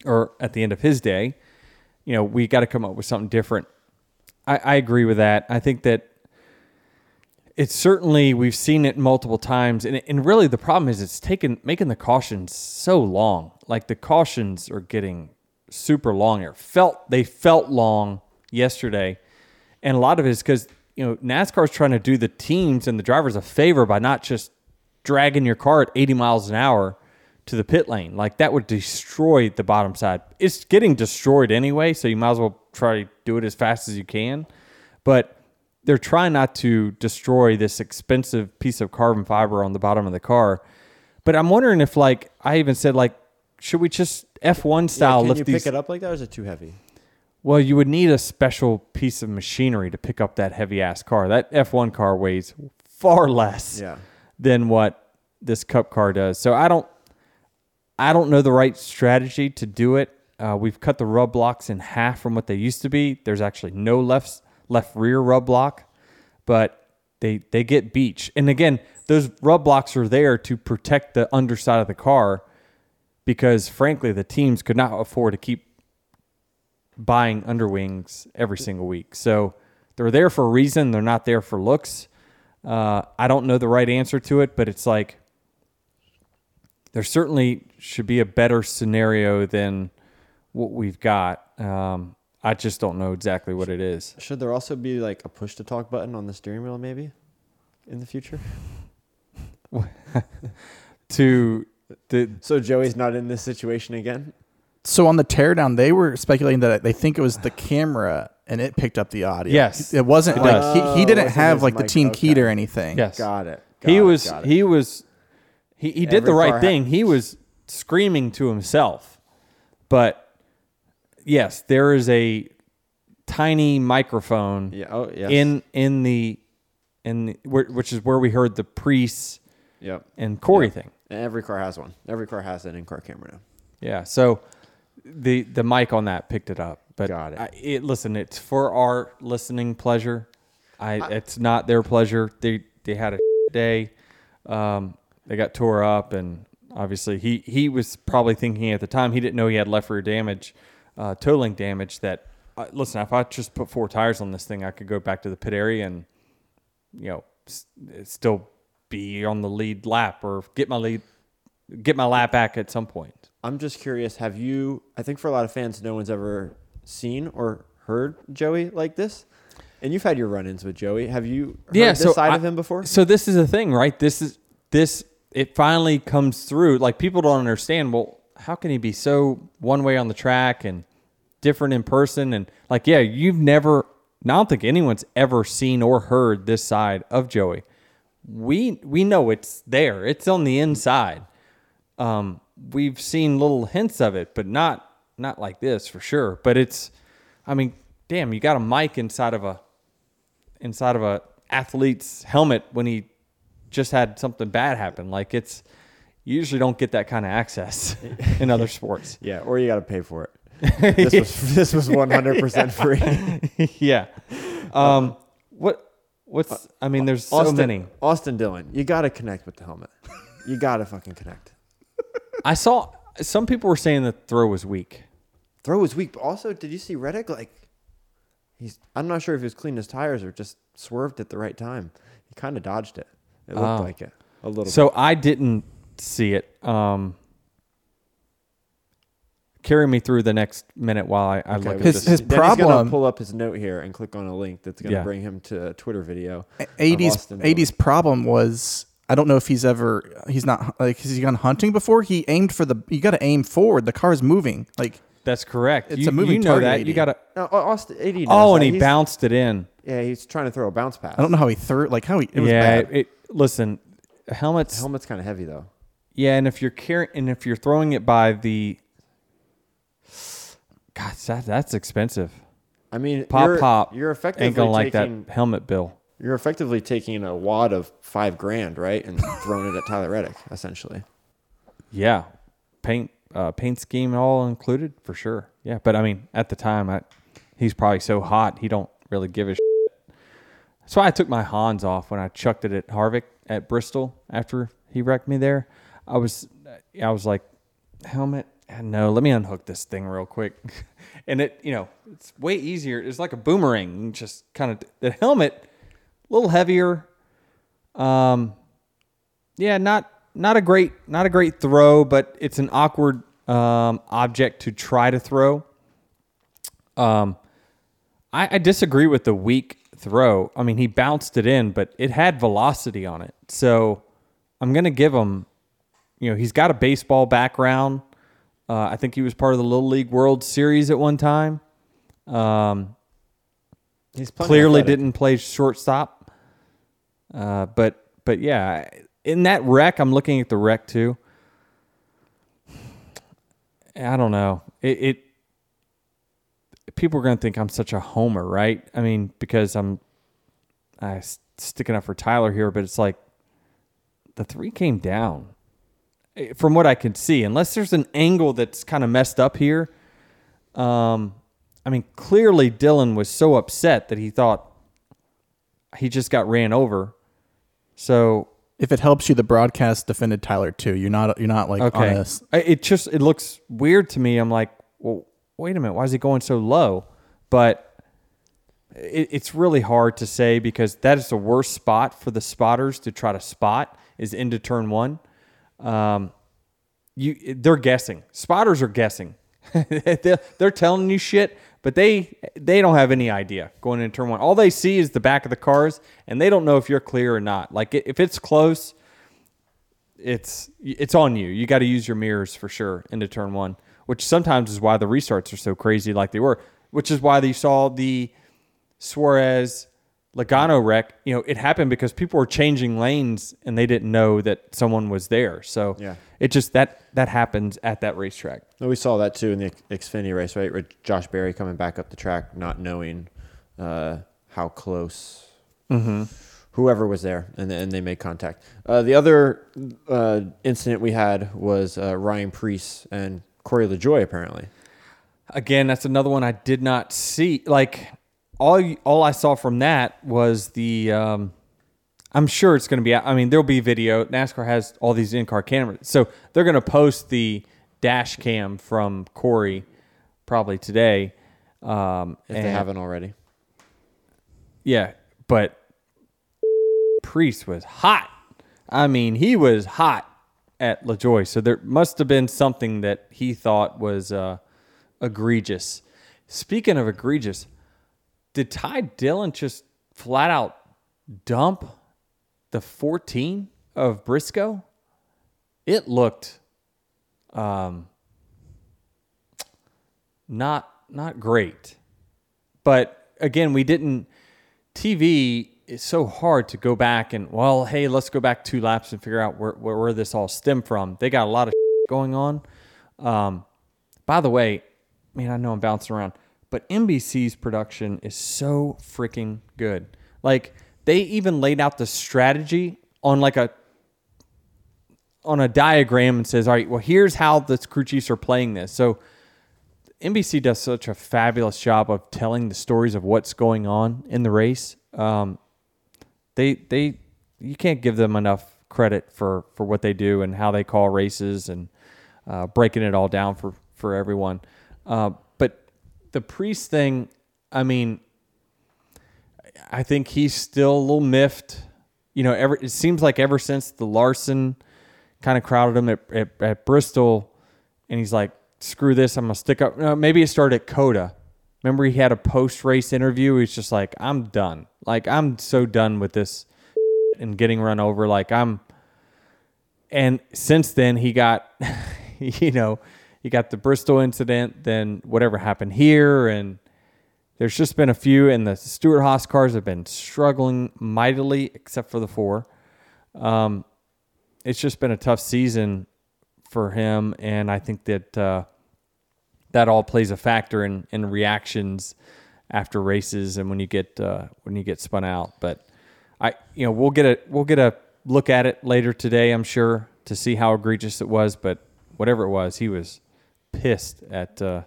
or at the end of his day, you know, we got to come up with something different. I, I agree with that. I think that it's certainly we've seen it multiple times, and and really the problem is it's taken making the cautions so long. Like the cautions are getting super long. It felt they felt long yesterday, and a lot of it is because you know NASCAR's trying to do the teams and the drivers a favor by not just dragging your car at 80 miles an hour to the pit lane. Like that would destroy the bottom side. It's getting destroyed anyway, so you might as well try to do it as fast as you can. But they're trying not to destroy this expensive piece of carbon fiber on the bottom of the car. But I'm wondering if like I even said like should we just F1 style Can lift you these pick it up like that, or is it too heavy? well, you would need a special piece of machinery to pick up that heavy ass car. That F1 car weighs far less Yeah. than what this cup car does. So I don't I don't know the right strategy to do it. Uh, we've cut the rub blocks in half from what they used to be. There's actually no left left rear rub block, but they they get beach. And again, those rub blocks are there to protect the underside of the car because frankly, the teams could not afford to keep buying underwings every single week. So they're there for a reason. They're not there for looks. Uh, I don't know the right answer to it, but it's like there certainly should be a better scenario than what we've got. Um, I just don't know exactly what it is. Should there also be like a push to talk button on the steering wheel, maybe, in the future? To the So Joey's not in this situation again. So on the teardown, they were speculating that they think it was the camera and it picked up the audio. Yes. it wasn't It like he, he Oh, didn't wasn't have his like the mic. team keyed Okay. or anything. yes, Got it. he it, was got it. he was he, he did the right thing. he was screaming to himself. But yes, there is a tiny microphone Yeah. Oh, yes. in in the in the, which is where we heard the Preece Yep. and Corey thing. Every car has one. Every car has an in-car camera now. Yeah. So the the mic on that picked it up. But Got it. I, it listen, it's for our listening pleasure. I, it's not their pleasure. They they had a day. Um, they got tore up, and obviously he he was probably thinking at the time he didn't know he had left rear damage, uh, toe link damage. That uh, listen, if I just put four tires on this thing, I could go back to the pit area and you know s- still be on the lead lap or get my lead get my lap back at some point. I'm just curious. Have you? I think for a lot of fans, no one's ever seen or heard Joey like this. And you've had your run-ins with Joey. Have you heard yeah, this so side I- of him before? So this is the thing, right? This is this. It finally comes through. Like people don't understand. Well, how can he be so one way on the track and different in person? And like, yeah, you've never. I don't think anyone's ever seen or heard this side of Joey. We we know it's there. It's on the inside. Um, we've seen little hints of it, but not not like this for sure. But it's, I mean, damn, you got a mic inside of a inside of a athlete's helmet when he just had something bad happen. Like it's you usually don't get that kind of access in other sports. Yeah, or you got to pay for it. This was this was 100% free. yeah. Um, what what's I mean, there's so Austin, many. Austin Dillon, you got to connect with the helmet. You got to fucking connect. I saw some people were saying the throw was weak. Throw was weak. But also, did you see Reddick? Like, he's. I'm not sure if he was cleaning his tires or just swerved at the right time. He kind of dodged it. It looked Oh. like it a little. So I didn't see it. Um, carry me through the next minute while I, I bit. look at His- this. his Then he's gonna problem- pull up his note here and click on a link that's gonna Yeah. bring him to a Twitter video. 80s 80s problem was I don't know if he's ever he's not like has he gone hunting before? He aimed for the you got to aim forward. The car is moving. Like That's correct. It's you, a moving you know target, that. 80. You got to. No, Austin 80. Oh, and that. he He's- bounced it in. Yeah, he's trying to throw a bounce pass. I don't know how he threw like how he it was yeah. bad. It, listen, helmets. The helmet's kind of heavy though. Yeah, and if you're carrying, and if you're throwing it by the, God, that that's expensive. I mean, Pop you're, pop. You're effectively Ain't gonna like taking, that helmet bill. You're effectively taking a wad of five grand, right, and throwing it at Tyler Reddick, essentially. Yeah, paint uh, paint scheme all included for sure. Yeah, but I mean, at the time, I, he's probably so hot he don't really give a. Shit. That's why I took my Hans off when I chucked it at Harvick at Bristol after he wrecked me there. I was, I was like, helmet. No, let me unhook this thing real quick, and it, you know, it's way easier. It's like a boomerang. Just kind of the helmet, a little heavier. Um, yeah, not not a great not a great throw, but it's an awkward um, object to try to throw. Um, I, I disagree with the weak throw. I mean, he bounced it in, but it had velocity on it. So I'm gonna give him. You know, he's got a baseball background. Uh, I think he was part of the Little League World Series at one time. Um, He's clearly athletic. didn't play shortstop. Uh, but but yeah, in that wreck, I'm looking at the wreck too. I don't know. It, it people are gonna think I'm such a homer, right? I mean, because I'm I sticking up for Tyler here, but it's like the three came down Eh, from what I can see, unless there's an angle that's kind of messed up here. Um, I mean, clearly Dillon was so upset that he thought he just got ran over. So If it helps you, the broadcast defended Tyler too. You're not you're not like okay, on a s- I- it just it looks weird to me. I'm like, well, wait a minute, why is he going so low? But it, it's really hard to say because that is the worst spot for the spotters to try to spot is into turn one. Um, you they're guessing. Spotters are guessing. they're, they're telling you shit, but they they don't have any idea going into turn one. All they see is the back of the cars, and they don't know if you're clear or not. Like if it's close, it's it's on you. You got to use your mirrors for sure into turn one, which sometimes is why the restarts are so crazy like they were. Which is why you saw the Suarez Logano wreck. You know, it happened because people were changing lanes and they didn't know that someone was there. So Yeah. it just that that happens at that racetrack. No, we saw that too in the Xfinity race, right? With Josh Berry coming back up the track, not knowing uh, how close whoever was there, and, and they made contact. Uh, the other uh, incident we had was uh, Ryan Preece and Corey LaJoie, apparently. Again, that's another one I did not see. Like all all I saw from that was the. Um, I'm sure it's going to be. I mean, there'll be video. NASCAR has all these in-car cameras, so they're going to post the dash cam from Corey probably today. Um, If they haven't already. Yeah, but Preece was hot. I mean, he was hot at LaJoie. So there must have been something that he thought was uh, egregious. Speaking of egregious, did Ty Dillon just flat out dump the 14 of Briscoe? It looked um, not not great. But again, we didn't. TV is so hard to go back and well, hey, let's go back two laps and figure out where where, where this all stemmed from. They got a lot of going on. Um, by the way, man, I know I'm bouncing around. but NBC's production is so freaking good. Like they even laid out the strategy on like a on a diagram and says, "All right, well here's how the crew chiefs are playing this." So NBC does such a fabulous job of telling the stories of what's going on in the race. Um, they they you can't give them enough credit for for what they do and how they call races and uh, breaking it all down for for everyone. Uh, but the Preece thing, I mean, I think he's still a little miffed. You know, ever it seems like ever since the Larson kind of crowded him at, at, at Bristol, and he's like, "Screw this, I'm gonna stick up." No, maybe it started at COTA. Remember, he had a post race interview. He's just like, "I'm done. Like, I'm so done with this and getting run over. Like, I'm." And since then, he got, you know, he got the Bristol incident. Then whatever happened here, and there's just been a few, and the Stewart Haas cars have been struggling mightily, except for the four. Um, it's just been a tough season for him, and I think that uh, that all plays a factor in, in reactions after races and when you get uh, when you get spun out. But I, you know, we'll get a we'll get a look at it later today, I'm sure, to see how egregious it was. But whatever it was, he was pissed at uh,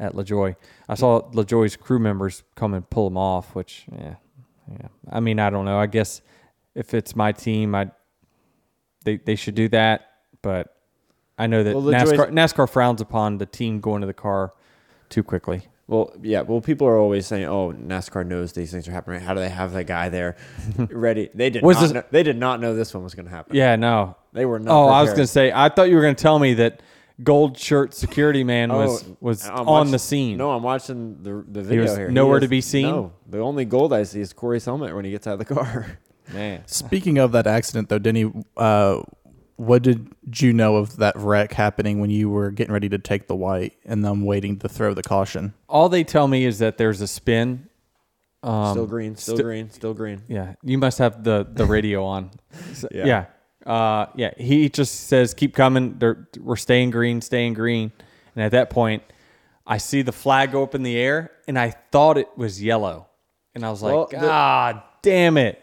at LaJoie. I saw LaJoie's crew members come and pull him off, which yeah, yeah. I mean, I don't know. I guess if it's my team, I they they should do that. But I know that Well, LaJoie's- NASCAR NASCAR frowns upon the team going to the car too quickly. Well, yeah. Well, people are always saying, "Oh, NASCAR knows these things are happening. How do they have that guy there ready?" They did Was not. this- know, they did not know this one was going to happen. Yeah, no. They were not. Oh, I was going to say. I thought you were going to tell me that gold shirt security man was Oh, was I'm on watching- the scene. No, I'm watching the the video he was here. nowhere is- to be seen? No, the only gold I see is Corey's helmet when he gets out of the car. man. Speaking of that accident, though, Denny, uh, what did you know of that wreck happening when you were getting ready to take the white and them waiting to throw the caution? All they tell me is that there's a spin. Um, still green, still sti- green, still green. Yeah, you must have the the radio on. So- Yeah. yeah. Uh, yeah. He just says, "Keep coming. They're, we're staying green, staying green." And at that point, I see the flag go up in the air, and I thought it was yellow, and I was like, Well, the- "God damn it!"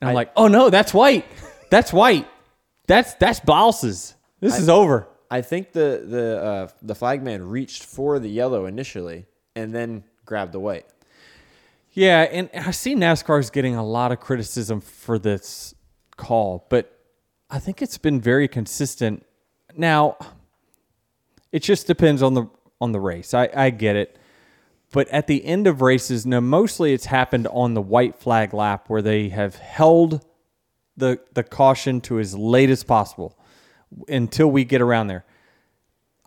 And I'm I- like, "Oh no, that's white. That's white. That's that's Blouses. This is over." I think the the uh, the flag man reached for the yellow initially and then grabbed the white. Yeah, and I see NASCAR's getting a lot of criticism for this call, but I think it's been very consistent. Now, it just depends on the on the race. I, I get it. But at the end of races, now mostly it's happened on the white flag lap where they have held the the caution to as late as possible until we get around there.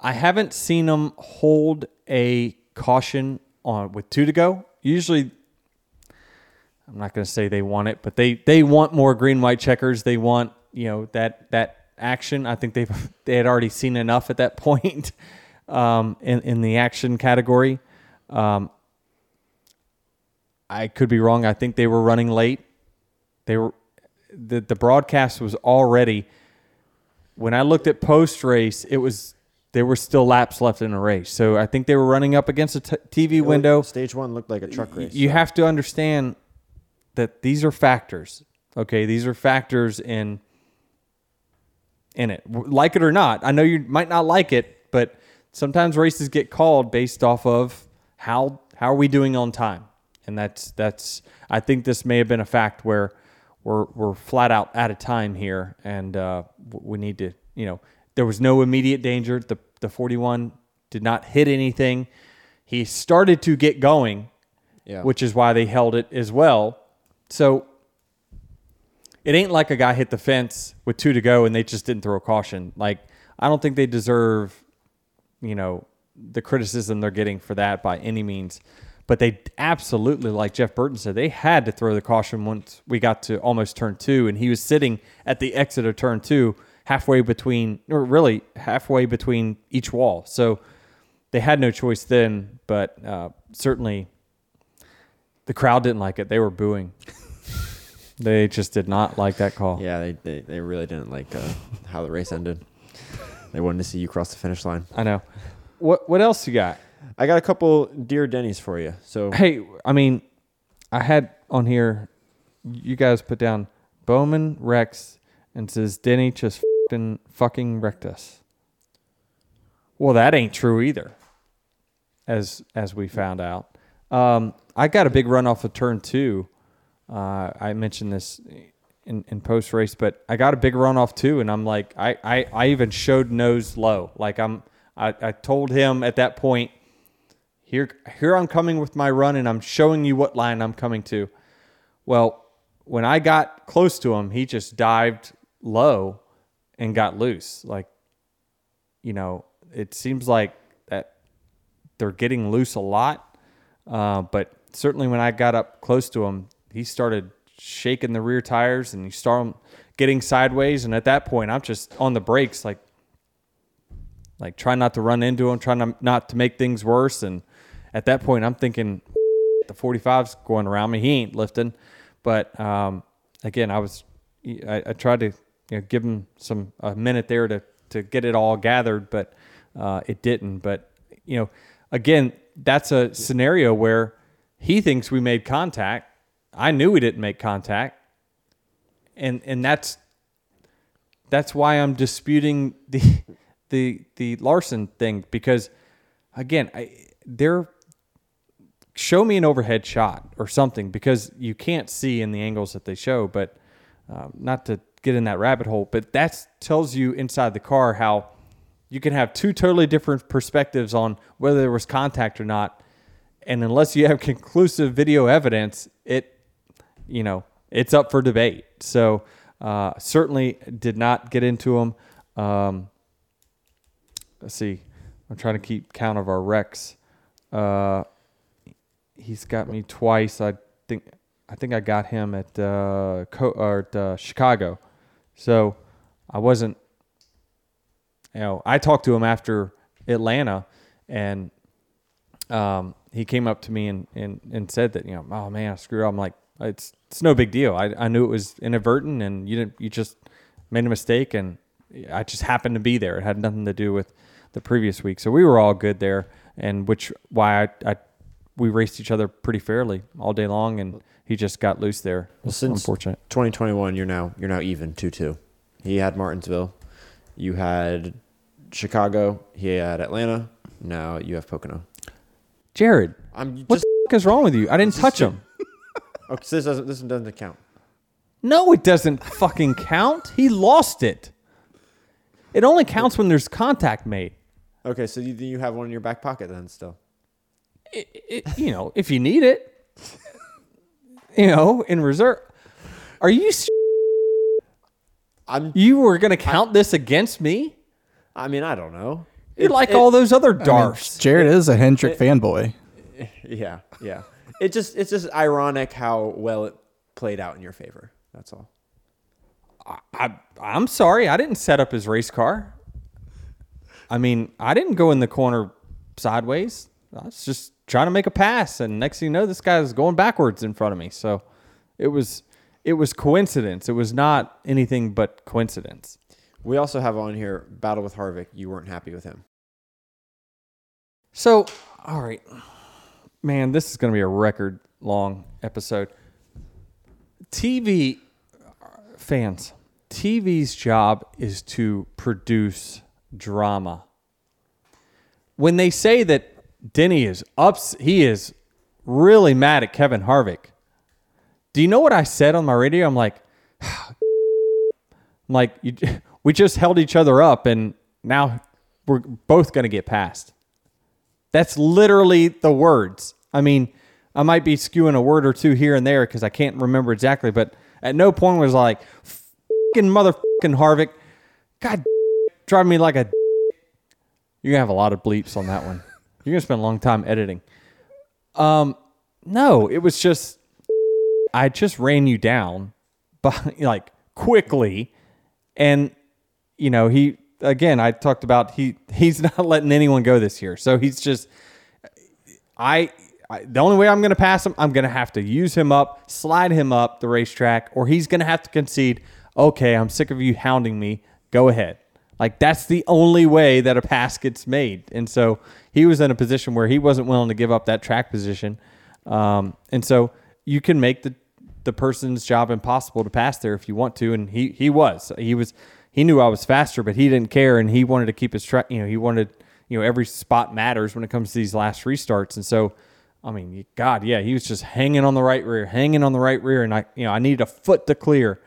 I haven't seen them hold a caution on with two to go. Usually I'm not going to say they want it, but they they want more green white checkers. They want you know that that action. I think they've they had already seen enough at that point um, in in the action category. Um, I could be wrong. I think they were running late. They were the the broadcast was already. When I looked at post race, it was there were still laps left in the race. So I think they were running up against a t- TV window Stage one looked like a truck race. you have to understand that these are factors. Okay, these are factors in in it. Like it or not, I know you might not like it, but sometimes races get called based off of how how are we doing on time, and that's that's. I think this may have been a fact where we're we're flat out out of time here, and uh, we need to you know there was no immediate danger. The the forty one did not hit anything. He started to get going, Yeah. which is why they held it as well. So it ain't like a guy hit the fence with two to go and they just didn't throw a caution. Like I don't think they deserve, you know, the criticism they're getting for that by any means. But they absolutely, like Jeff Burton said, they had to throw the caution once we got to almost turn two, and he was sitting at the exit of turn two, halfway between, or really halfway between each wall. So they had no choice then. But uh, certainly, the crowd didn't like it. They were booing. they just did not like that call. Yeah, they, they, they really didn't like uh, how the race ended. They wanted to see you cross the finish line. I know. What what else you got? I got a couple dear Denny's for you. So Hey, I mean, I had on here, you guys put down Bowman Rex and says Denny just fucking, fucking wrecked us. Well, that ain't true either, as as we found out. Um, I got a big run off of turn two. Uh, I mentioned this in, in post race, but I got a big run off too, and I'm like, I, I, I even showed nose low. Like I'm, I, I told him at that point, here here I'm coming with my run, and I'm showing you what line I'm coming to. Well, when I got close to him, he just dived low and got loose. Like, you know, it seems like that they're getting loose a lot. Uh, but certainly when I got up close to him, he started shaking the rear tires and he started getting sideways. And at that point, I'm just on the brakes, like, like trying not to run into him, trying to, not to make things worse. And at that point, I'm thinking the 45's going around me. He ain't lifting. But um, again, I was I, I tried to you know, give him some a minute there to to get it all gathered, but uh, it didn't. But you know, again, that's a scenario where he thinks we made contact. I knew we didn't make contact, and and that's that's why I'm disputing the the the Larson thing because again, I they're show me an overhead shot or something because you can't see in the angles that they show. But um, not to get in that rabbit hole, but that tells you inside the car how you can have two totally different perspectives on whether there was contact or not. And unless you have conclusive video evidence, it, you know, it's up for debate. So uh, certainly did not get into them. Um, let's see. I'm trying to keep count of our wrecks. Uh, he's got me twice. I think I think I got him at uh, Co- or at uh, Chicago, so I wasn't. You know, I talked to him after Atlanta, and um, he came up to me and, and, and said that you know, oh man, I screwed up. I'm like, it's it's no big deal. I, I knew it was inadvertent, and you didn't. You just made a mistake, and I just happened to be there. It had nothing to do with the previous week, so we were all good there. And which why I, I we raced each other pretty fairly all day long, and he just got loose there. Well, since unfortunate. 2021, you're now you're now even two two. He had Martinsville, you had Chicago, he had Atlanta. Now you have Pocono. Jared, I'm what the f- is wrong with you? I didn't touch him. okay. So this doesn't this doesn't count. No, it doesn't fucking count. He lost it. It only counts when there's contact made. Okay, so you you have one in your back pocket then still. It, it, you know, if you need it, you know, in reserve. Are you s- I'm. you were gonna count this against me? I mean, I don't know. You It- like it- all those other I mean, darfs. Jared is a Hendrick fanboy. Yeah, yeah. It just it's just ironic how well it played out in your favor. That's all. I, I'm sorry, I didn't set up his race car. I mean, I didn't go in the corner sideways. I was just trying to make a pass, and next thing you know, this guy's going backwards in front of me. So it was it was coincidence. It was not anything but coincidence. We also have on here battle with Harvick. You weren't happy with him. So, all right, man, this is going to be a record long episode. TV fans, TV's job is to produce drama. When they say that Denny is ups, he is really mad at Kevin Harvick. Do you know what I said on my radio? I'm like, I'm like you, we just held each other up, and now we're both going to get passed. That's literally the words. I mean, I might be skewing a word or two here and there because I can't remember exactly, but at no point was like, fucking motherfucking Harvick, God, drive me like a. You're gonna have a lot of bleeps on that one. You're gonna spend a long time editing. Um, no, it was just I just ran you down, but like quickly, and you know he again I talked about he he's not letting anyone go this year, so he's just I, I the only way I'm going to pass him, I'm going to have to use him up, slide him up the racetrack, or he's going to have to concede. Okay, I'm sick of you hounding me. Go ahead. Like that's the only way that a pass gets made. And so he was in a position where he wasn't willing to give up that track position. Um, and so you can make the the person's job impossible to pass there if you want to. And he he was he was he knew I was faster, but he didn't care, and he wanted to keep his track. You know, he wanted you know every spot matters when it comes to these last restarts. And so, I mean, God, yeah, he was just hanging on the right rear, hanging on the right rear, and I you know I needed a foot to clear,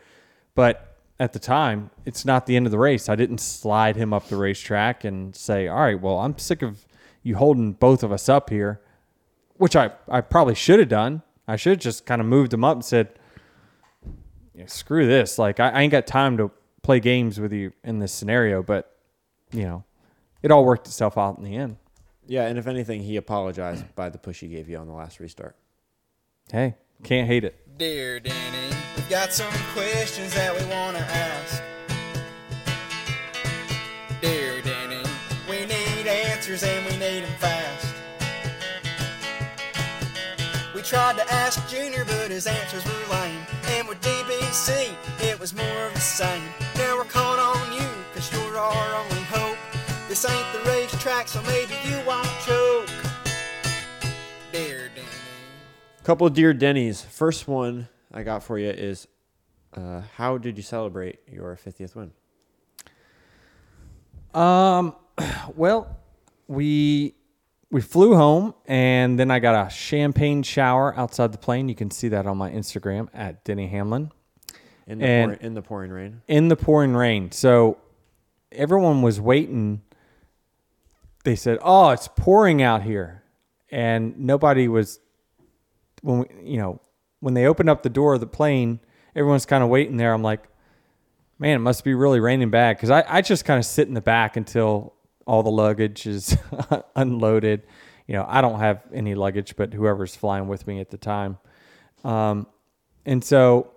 but at the time, it's not the end of the race. I didn't slide him up the racetrack and say, "All right, well, I'm sick of you holding both of us up here," which I I probably should have done. I should have just kind of moved him up and said, yeah, "Screw this! Like I, I ain't got time to play games with you in this scenario." But you know, it all worked itself out in the end. Yeah, and if anything, he apologized by the push he gave you on the last restart. Hey, can't hate it. Dear Denny, we've got some questions that we want to ask. Dear Denny, we need answers and we need them fast. We tried to ask Junior, but his answers were lame. And with DBC, it was more of the same. Now we're calling on you, cause you're our only hope. This ain't the racetrack, so maybe you won't Couple of dear Denny's. First one I got for you is, uh, how did you celebrate your 50th win? Um, well, we we flew home, and then I got a champagne shower outside the plane. You can see that on my Instagram at Denny Hamlin In the, And- pour, in the pouring rain. in the pouring rain. So everyone was waiting. They said, "Oh, it's pouring out here," and nobody was. When we, you know, when they opened up the door of the plane, everyone's kind of waiting there. I'm like, man, it must be really raining bad because I, I just kind of sit in the back until all the luggage is unloaded. You know, I don't have any luggage, but whoever's flying with me at the time. Um, and so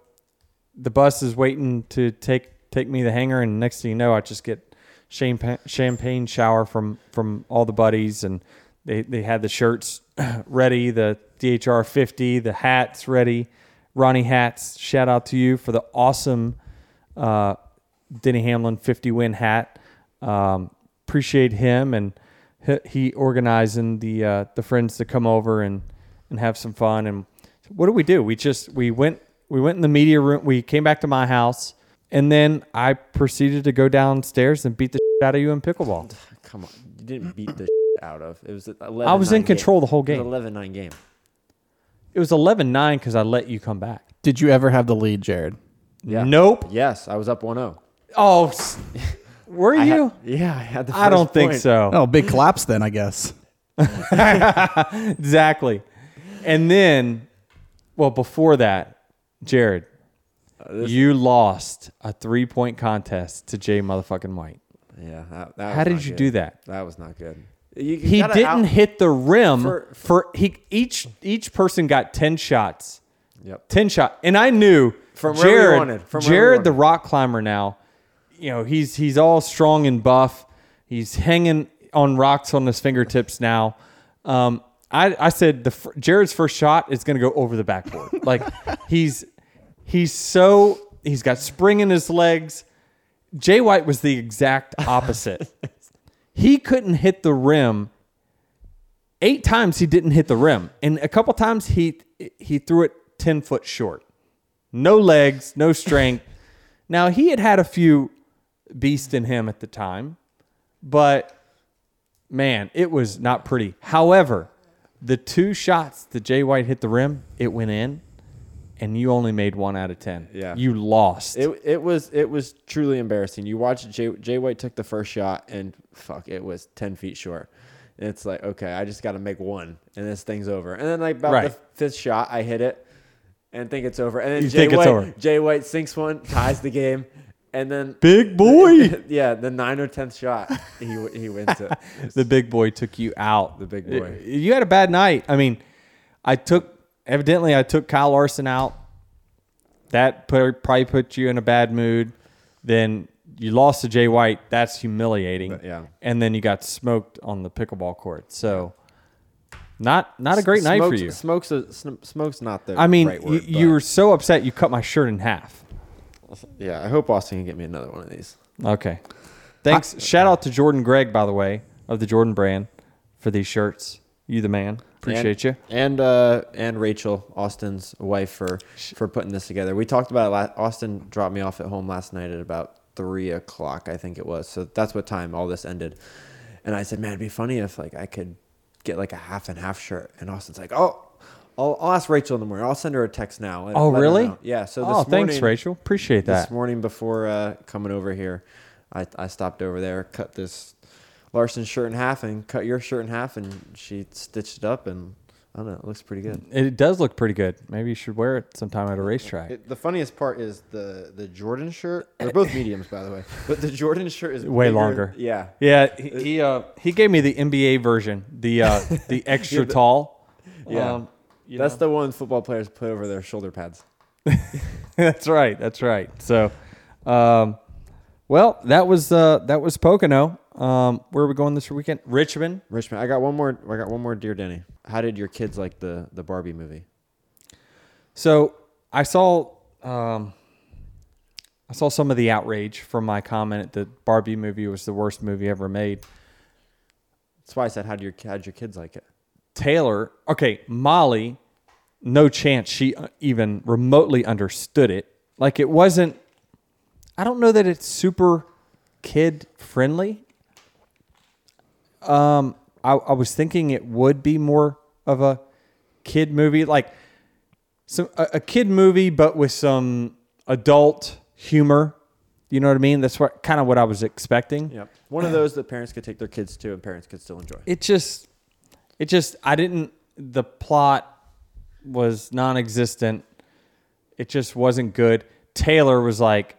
the bus is waiting to take take me the hangar, and next thing you know, I just get champagne champagne shower from from all the buddies, and they they had the shirts ready, the DHR fifty, the hats ready, Ronnie hats. Shout out to you for the awesome uh, Denny Hamlin fifty win hat. Um, appreciate him and he, he organizing the uh, the friends to come over and and have some fun. And what did we do? We just we went we went in the media room. We came back to my house, and then I proceeded to go downstairs and beat the shit out of you in pickleball. Come on. You didn't beat the out of. It was 11 I was in control the whole It game. was 11 9 game. It was 11-9 because I let you come back. Did you ever have the lead, Jared? Yeah. Nope. Yes, I was up 1 0. Oh, s- were you? yeah, I had the I don't think point. so. Oh, big collapse then, I guess. exactly. And then, well, before that, Jared, uh, this- you lost a three point contest to Jay motherfucking White. Yeah. That, that How was did not you good. do that? That was not good. You, you He didn't out- hit the rim for, For- he each each person got ten shots. Yep. 10 shot. And I knew From Jared, wanted, from Jared the rock climber now, you know, he's he's all strong and buff. He's hanging on rocks on his fingertips now. Um, I, I said the Jared's first shot is going to go over the backboard. like he's he's so he's got spring in his legs. Jay White was the exact opposite. he couldn't hit the rim eight times he didn't hit the rim, and a couple times he he threw it ten foot short. No legs, no strength. now he had had a few beast in him at the time, but man, it was not pretty. However, the two shots that Jay White hit the rim, it went in, and you only made one out of ten. Yeah. you lost. It, it was it was truly embarrassing. You watched Jay, Jay White took the first shot and fuck, it was ten feet short. And it's like okay, I just got to make one and this thing's over. And then like about Right. the fifth shot, I hit it and think it's over. And then You Jay White. Jay White sinks one, ties the game, and then Big boy. yeah, the nine or tenth shot, he he wins it. the big boy took you out. The big boy. You had a bad night. I mean, I took evidently I took Kyle Larson out. That put, probably put you in a bad mood. Then you lost to Jay White. That's humiliating. But, yeah. And then you got smoked on the pickleball court. So not not a great night for you. Smokes uh, a, sm- smokes not the I mean, right you, word, you but- were so upset you cut my shirt in half. yeah. I hope Austin can get me another one of these. Okay. Thanks. Shout out to Jordan Gregg, by the way, of the Jordan brand for these shirts. You the man. Appreciate you. And uh, and Rachel, Austin's wife, for for putting this together. We talked about it. Last, Austin dropped me off at home last night at about three o'clock, I think it was. So that's what time all this ended. And I said, man, it'd be funny if like I could get like a half and half shirt. And Austin's like, oh. I'll, I'll ask Rachel in the morning. I'll send her a text now. Oh, really? Yeah. So this oh, thanks, Rachel. Appreciate that. This morning before uh, coming over here, I, I stopped over there, cut this Larson shirt in half, and cut your shirt in half, and she stitched it up, and I don't know, it looks pretty good. It does look pretty good. Maybe you should wear it sometime at a racetrack. It, the funniest part is the the Jordan shirt. They're both mediums, by the way, but the Jordan shirt is Way bigger- longer. Yeah, Yeah, he he, uh, he gave me the NBA version, the uh, the extra tall. Yeah. Um, you that's know? the one football players put over their shoulder pads. that's right. That's right. So, um, well, that was uh, that was Pocono. Um, where are we going this weekend? Richmond. Richmond, I got one more. I got one more, dear Denny. How did your kids like the the Barbie movie? So I saw um, I saw some of the outrage from my comment that Barbie movie was the worst movie ever made. That's why I said, how did your how did your kids like it? Taylor, okay, Molly, no chance she uh, even remotely understood it. Like it wasn't. I don't know that it's super kid friendly. Um, I, I was thinking it would be more of a kid movie, like some a, a kid movie, but with some adult humor. You know what I mean? That's what kind of what I was expecting. Yep, one of those that parents could take their kids to, and parents could still enjoy. it just it just i didn't the plot was non-existent it just wasn't good taylor was like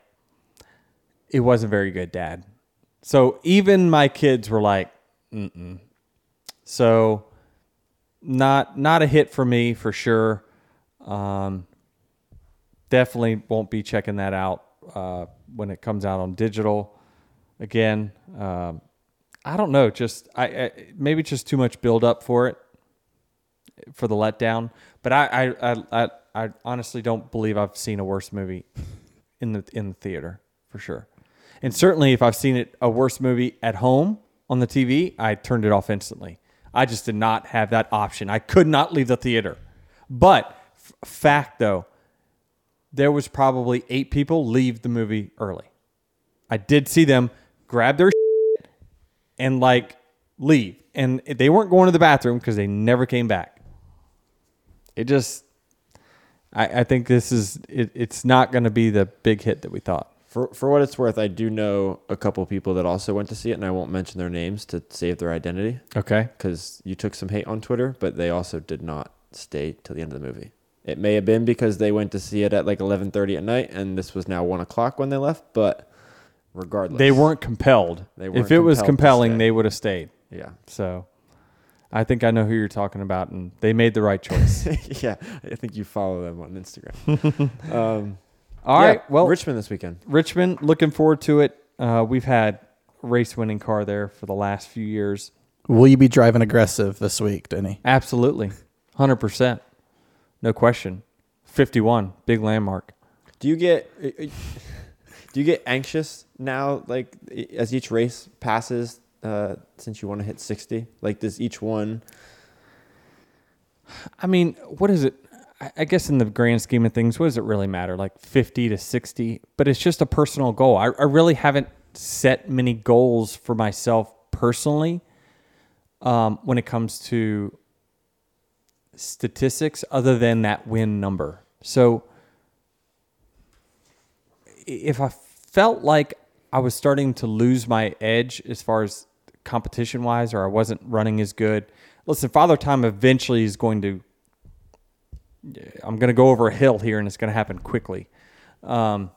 it wasn't very good dad so even my kids were like mm-mm so not not a hit for me for sure um definitely won't be checking that out uh when it comes out on digital again um I don't know. Just I, I maybe just too much build up for it for the letdown. But I I, I I I honestly don't believe I've seen a worse movie in the in the theater for sure. And certainly if I've seen it a worse movie at home on the TV, I turned it off instantly. I just did not have that option. I could not leave the theater. But f- fact though, there was probably eight people leave the movie early. I did see them grab their and like leave. And they weren't going to the bathroom because they never came back. It just, I, I think this is, it, it's not going to be the big hit that we thought. For for what it's worth, I do know a couple people that also went to see it, and I won't mention their names to save their identity Okay. because you took some hate on Twitter, but they also did not stay till the end of the movie. It may have been because they went to see it at like eleven thirty at night, and this was now one o'clock when they left. But regardless, They weren't compelled. They weren't if it was compelling, they would have stayed. Yeah, So I think I know who you're talking about, and they made the right choice. yeah. I think you follow them on Instagram. um, All yeah, right. Well, Richmond this weekend. Richmond, looking forward to it. Uh, we've had race winning car there for the last few years. Will you be driving aggressive this week, Denny? Absolutely. 100%. No question. 51, big landmark. Do you get do you get anxious now, like as each race passes, uh, since you want to hit sixty? Like, does each one? I mean, what is it? I- guess in the grand scheme of things, what does it really matter? Like 50 to 60? But it's just a personal goal. I, I really haven't set many goals for myself personally um, when it comes to statistics other than that win number. So if I felt like I was starting to lose my edge as far as competition wise, or I wasn't running as good, listen, Father Time eventually is going to. I'm going to go over a hill here, and it's going to happen quickly. Um,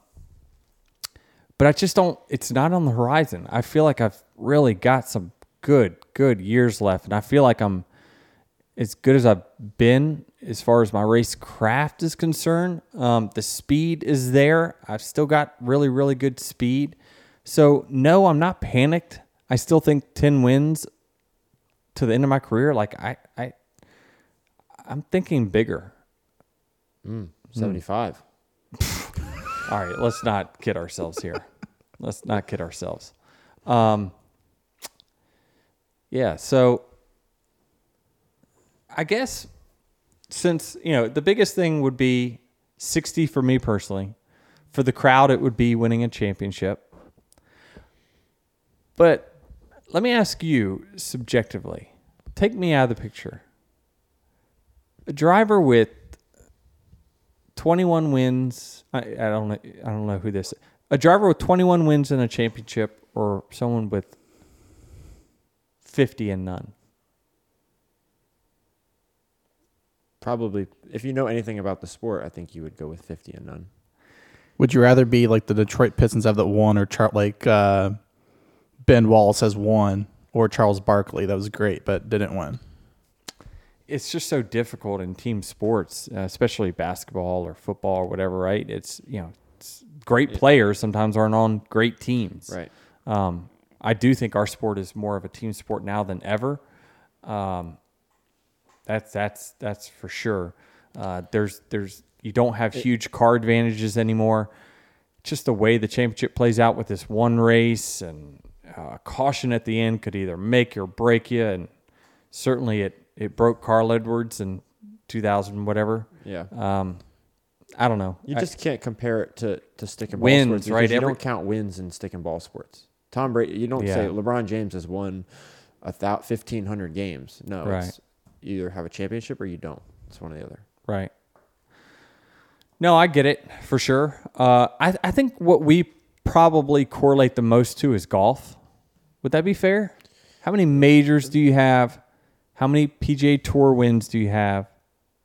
but I just don't. It's not on the horizon. I feel like I've really got some good, good years left, and I feel like I'm as good as I've been as far as my race craft is concerned. Um, the speed is there. I've still got really, really good speed. So no, I'm not panicked. I still think ten wins to the end of my career. Like I, I, I'm thinking bigger. Seventy-five. All right, let's not kid ourselves here. let's not kid ourselves. Um, yeah, so I guess since you know the biggest thing would be 60 for me personally. For the crowd, it would be winning a championship. But let me ask you subjectively. Take me out of the picture. A driver with 21 wins. I, I don't know. I don't know who this. A driver with 21 wins in a championship, or someone with 50 and none. Probably, if you know anything about the sport, I think you would go with 50 and none. Would you rather be like the Detroit Pistons have that one, or Char- like uh, Ben Wallace has one, or Charles Barkley that was great but didn't win? It's just so difficult in team sports, uh, especially basketball or football or whatever, right? It's you know, it's great players sometimes aren't on great teams. Right. Um, I do think our sport is more of a team sport now than ever. Um, that's that's that's for sure. Uh, there's there's you don't have huge car advantages anymore. Just the way the championship plays out with this one race and uh, caution at the end could either make or break you, and certainly it it broke Carl Edwards in 2000 whatever. Yeah. Um, I don't know. You I- just can't compare it to, to stick and ball Wins, sports right? You Every- don't count wins in stick and ball sports. Tom Brady, you don't Yeah. say LeBron James has won a thou, 1,500 games. No, Right. it's you either have a championship or you don't. It's one or the other. Right. No, I get it for sure. Uh, I I think what we probably correlate the most to is golf. Would that be fair? How many majors do you have? How many PGA Tour wins do you have?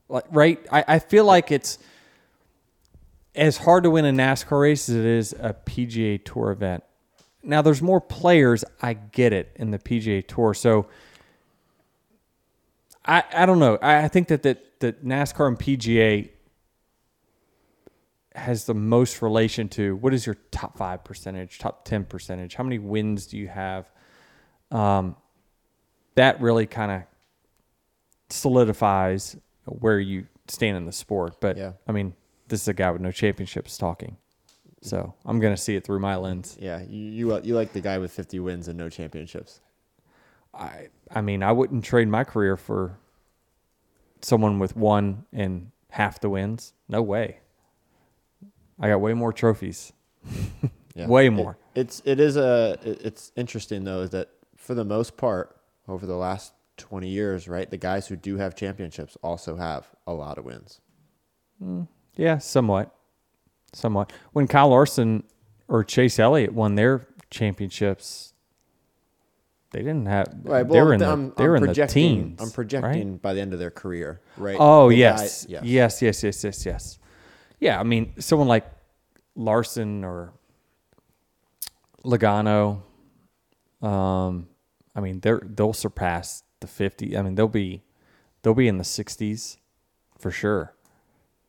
Like, right? I, I feel like it's as hard to win a NASCAR race as it is a PGA Tour event. Now, there's more players. I get it in the PGA Tour, so I, I don't know. I, I think that, that that NASCAR and PGA has the most relation to what is your top five percentage, top ten percentage? How many wins do you have? Um, that really kind of solidifies where you stand in the sport. But Yeah. I mean, this is a guy with no championships talking, so I'm gonna see it through my lens. Yeah, you you, uh, you like the guy with 50 wins and no championships. I I mean, I wouldn't trade my career for someone with one and half the wins. No way. I got way more trophies. Yeah. Way It- more. it's it is a it's interesting though that for the most part over the last 20 years, right, the guys who do have championships also have a lot of wins. Yeah, somewhat. Somewhat. When Kyle Larson or Chase Elliott won their championships, they didn't have Right. well, they were in the I'm, they were I'm in the teens. I'm right? projecting by the end of their career, right? Oh The yes. guy- yes, yes, yes, yes, yes. Yeah, I mean, someone like Larson or Logano, um, I mean, they're they'll surpass the fifty. I mean, they'll be they'll be in the sixties for sure.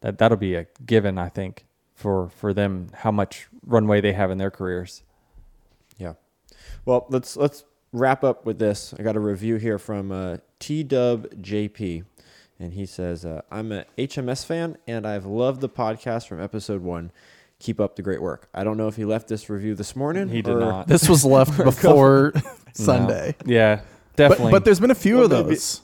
That that'll be a given, I think, for for them how much runway they have in their careers. Yeah. Well, let's let's wrap up with this. I got a review here from uh, T Dub JP, and he says, uh, "I'm a HMS fan, and I've loved the podcast from episode one. Keep up the great work." I don't know if he left this review this morning. He did or- not. This was left before Sunday. No. Yeah, But, definitely. but there's been a few of Well, maybe- those.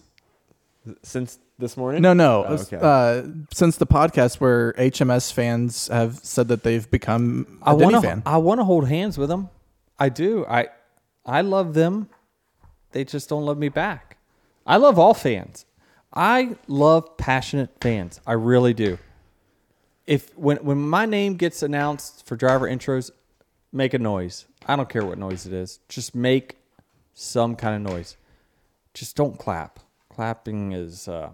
since this morning. No, no. Oh, okay. Uh, since the podcast where HMS fans have said that they've become a I Denny want to. fan. I want to hold hands with them. I do. I I love them. They just don't love me back. I love all fans. I love passionate fans. I really do. If when when my name gets announced for driver intros, make a noise. I don't care what noise it is. Just make some kind of noise. Just don't clap. Clapping is. Uh...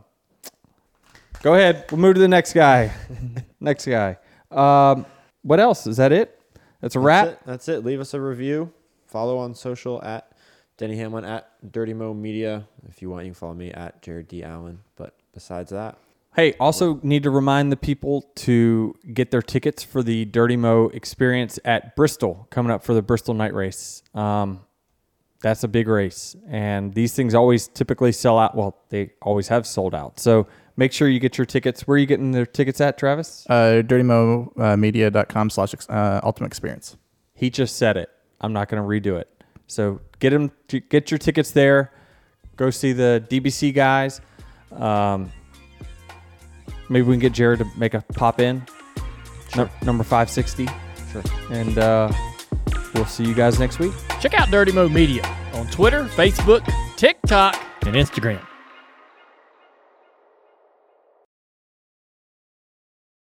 Go ahead. We'll move to the next guy. next guy. Um, what else? Is that it? That's a wrap. That's it. That's it. Leave us a review. Follow on social at Denny Hamlin at Dirty Mo Media. If you want, you can follow me at Jared D Allen. But besides that, Hey, also need to remind the people to get their tickets for the Dirty Mo experience at Bristol coming up for the Bristol Night Race. Um, that's a big race, and these things always typically sell out. Well, they always have sold out. So make sure you get your tickets. Where are you getting their tickets at, Travis? Uh, dirtymomedia.com slash uh, ultimate experience. He just said it. I'm not going to redo it. So get them, get your tickets there. Go see the DBC guys. Um, maybe we can get Jared to make a pop in. Num- number 560. Sure. And uh, we'll see you guys next week. Check out Dirty Mo Media on Twitter, Facebook, TikTok, and Instagram.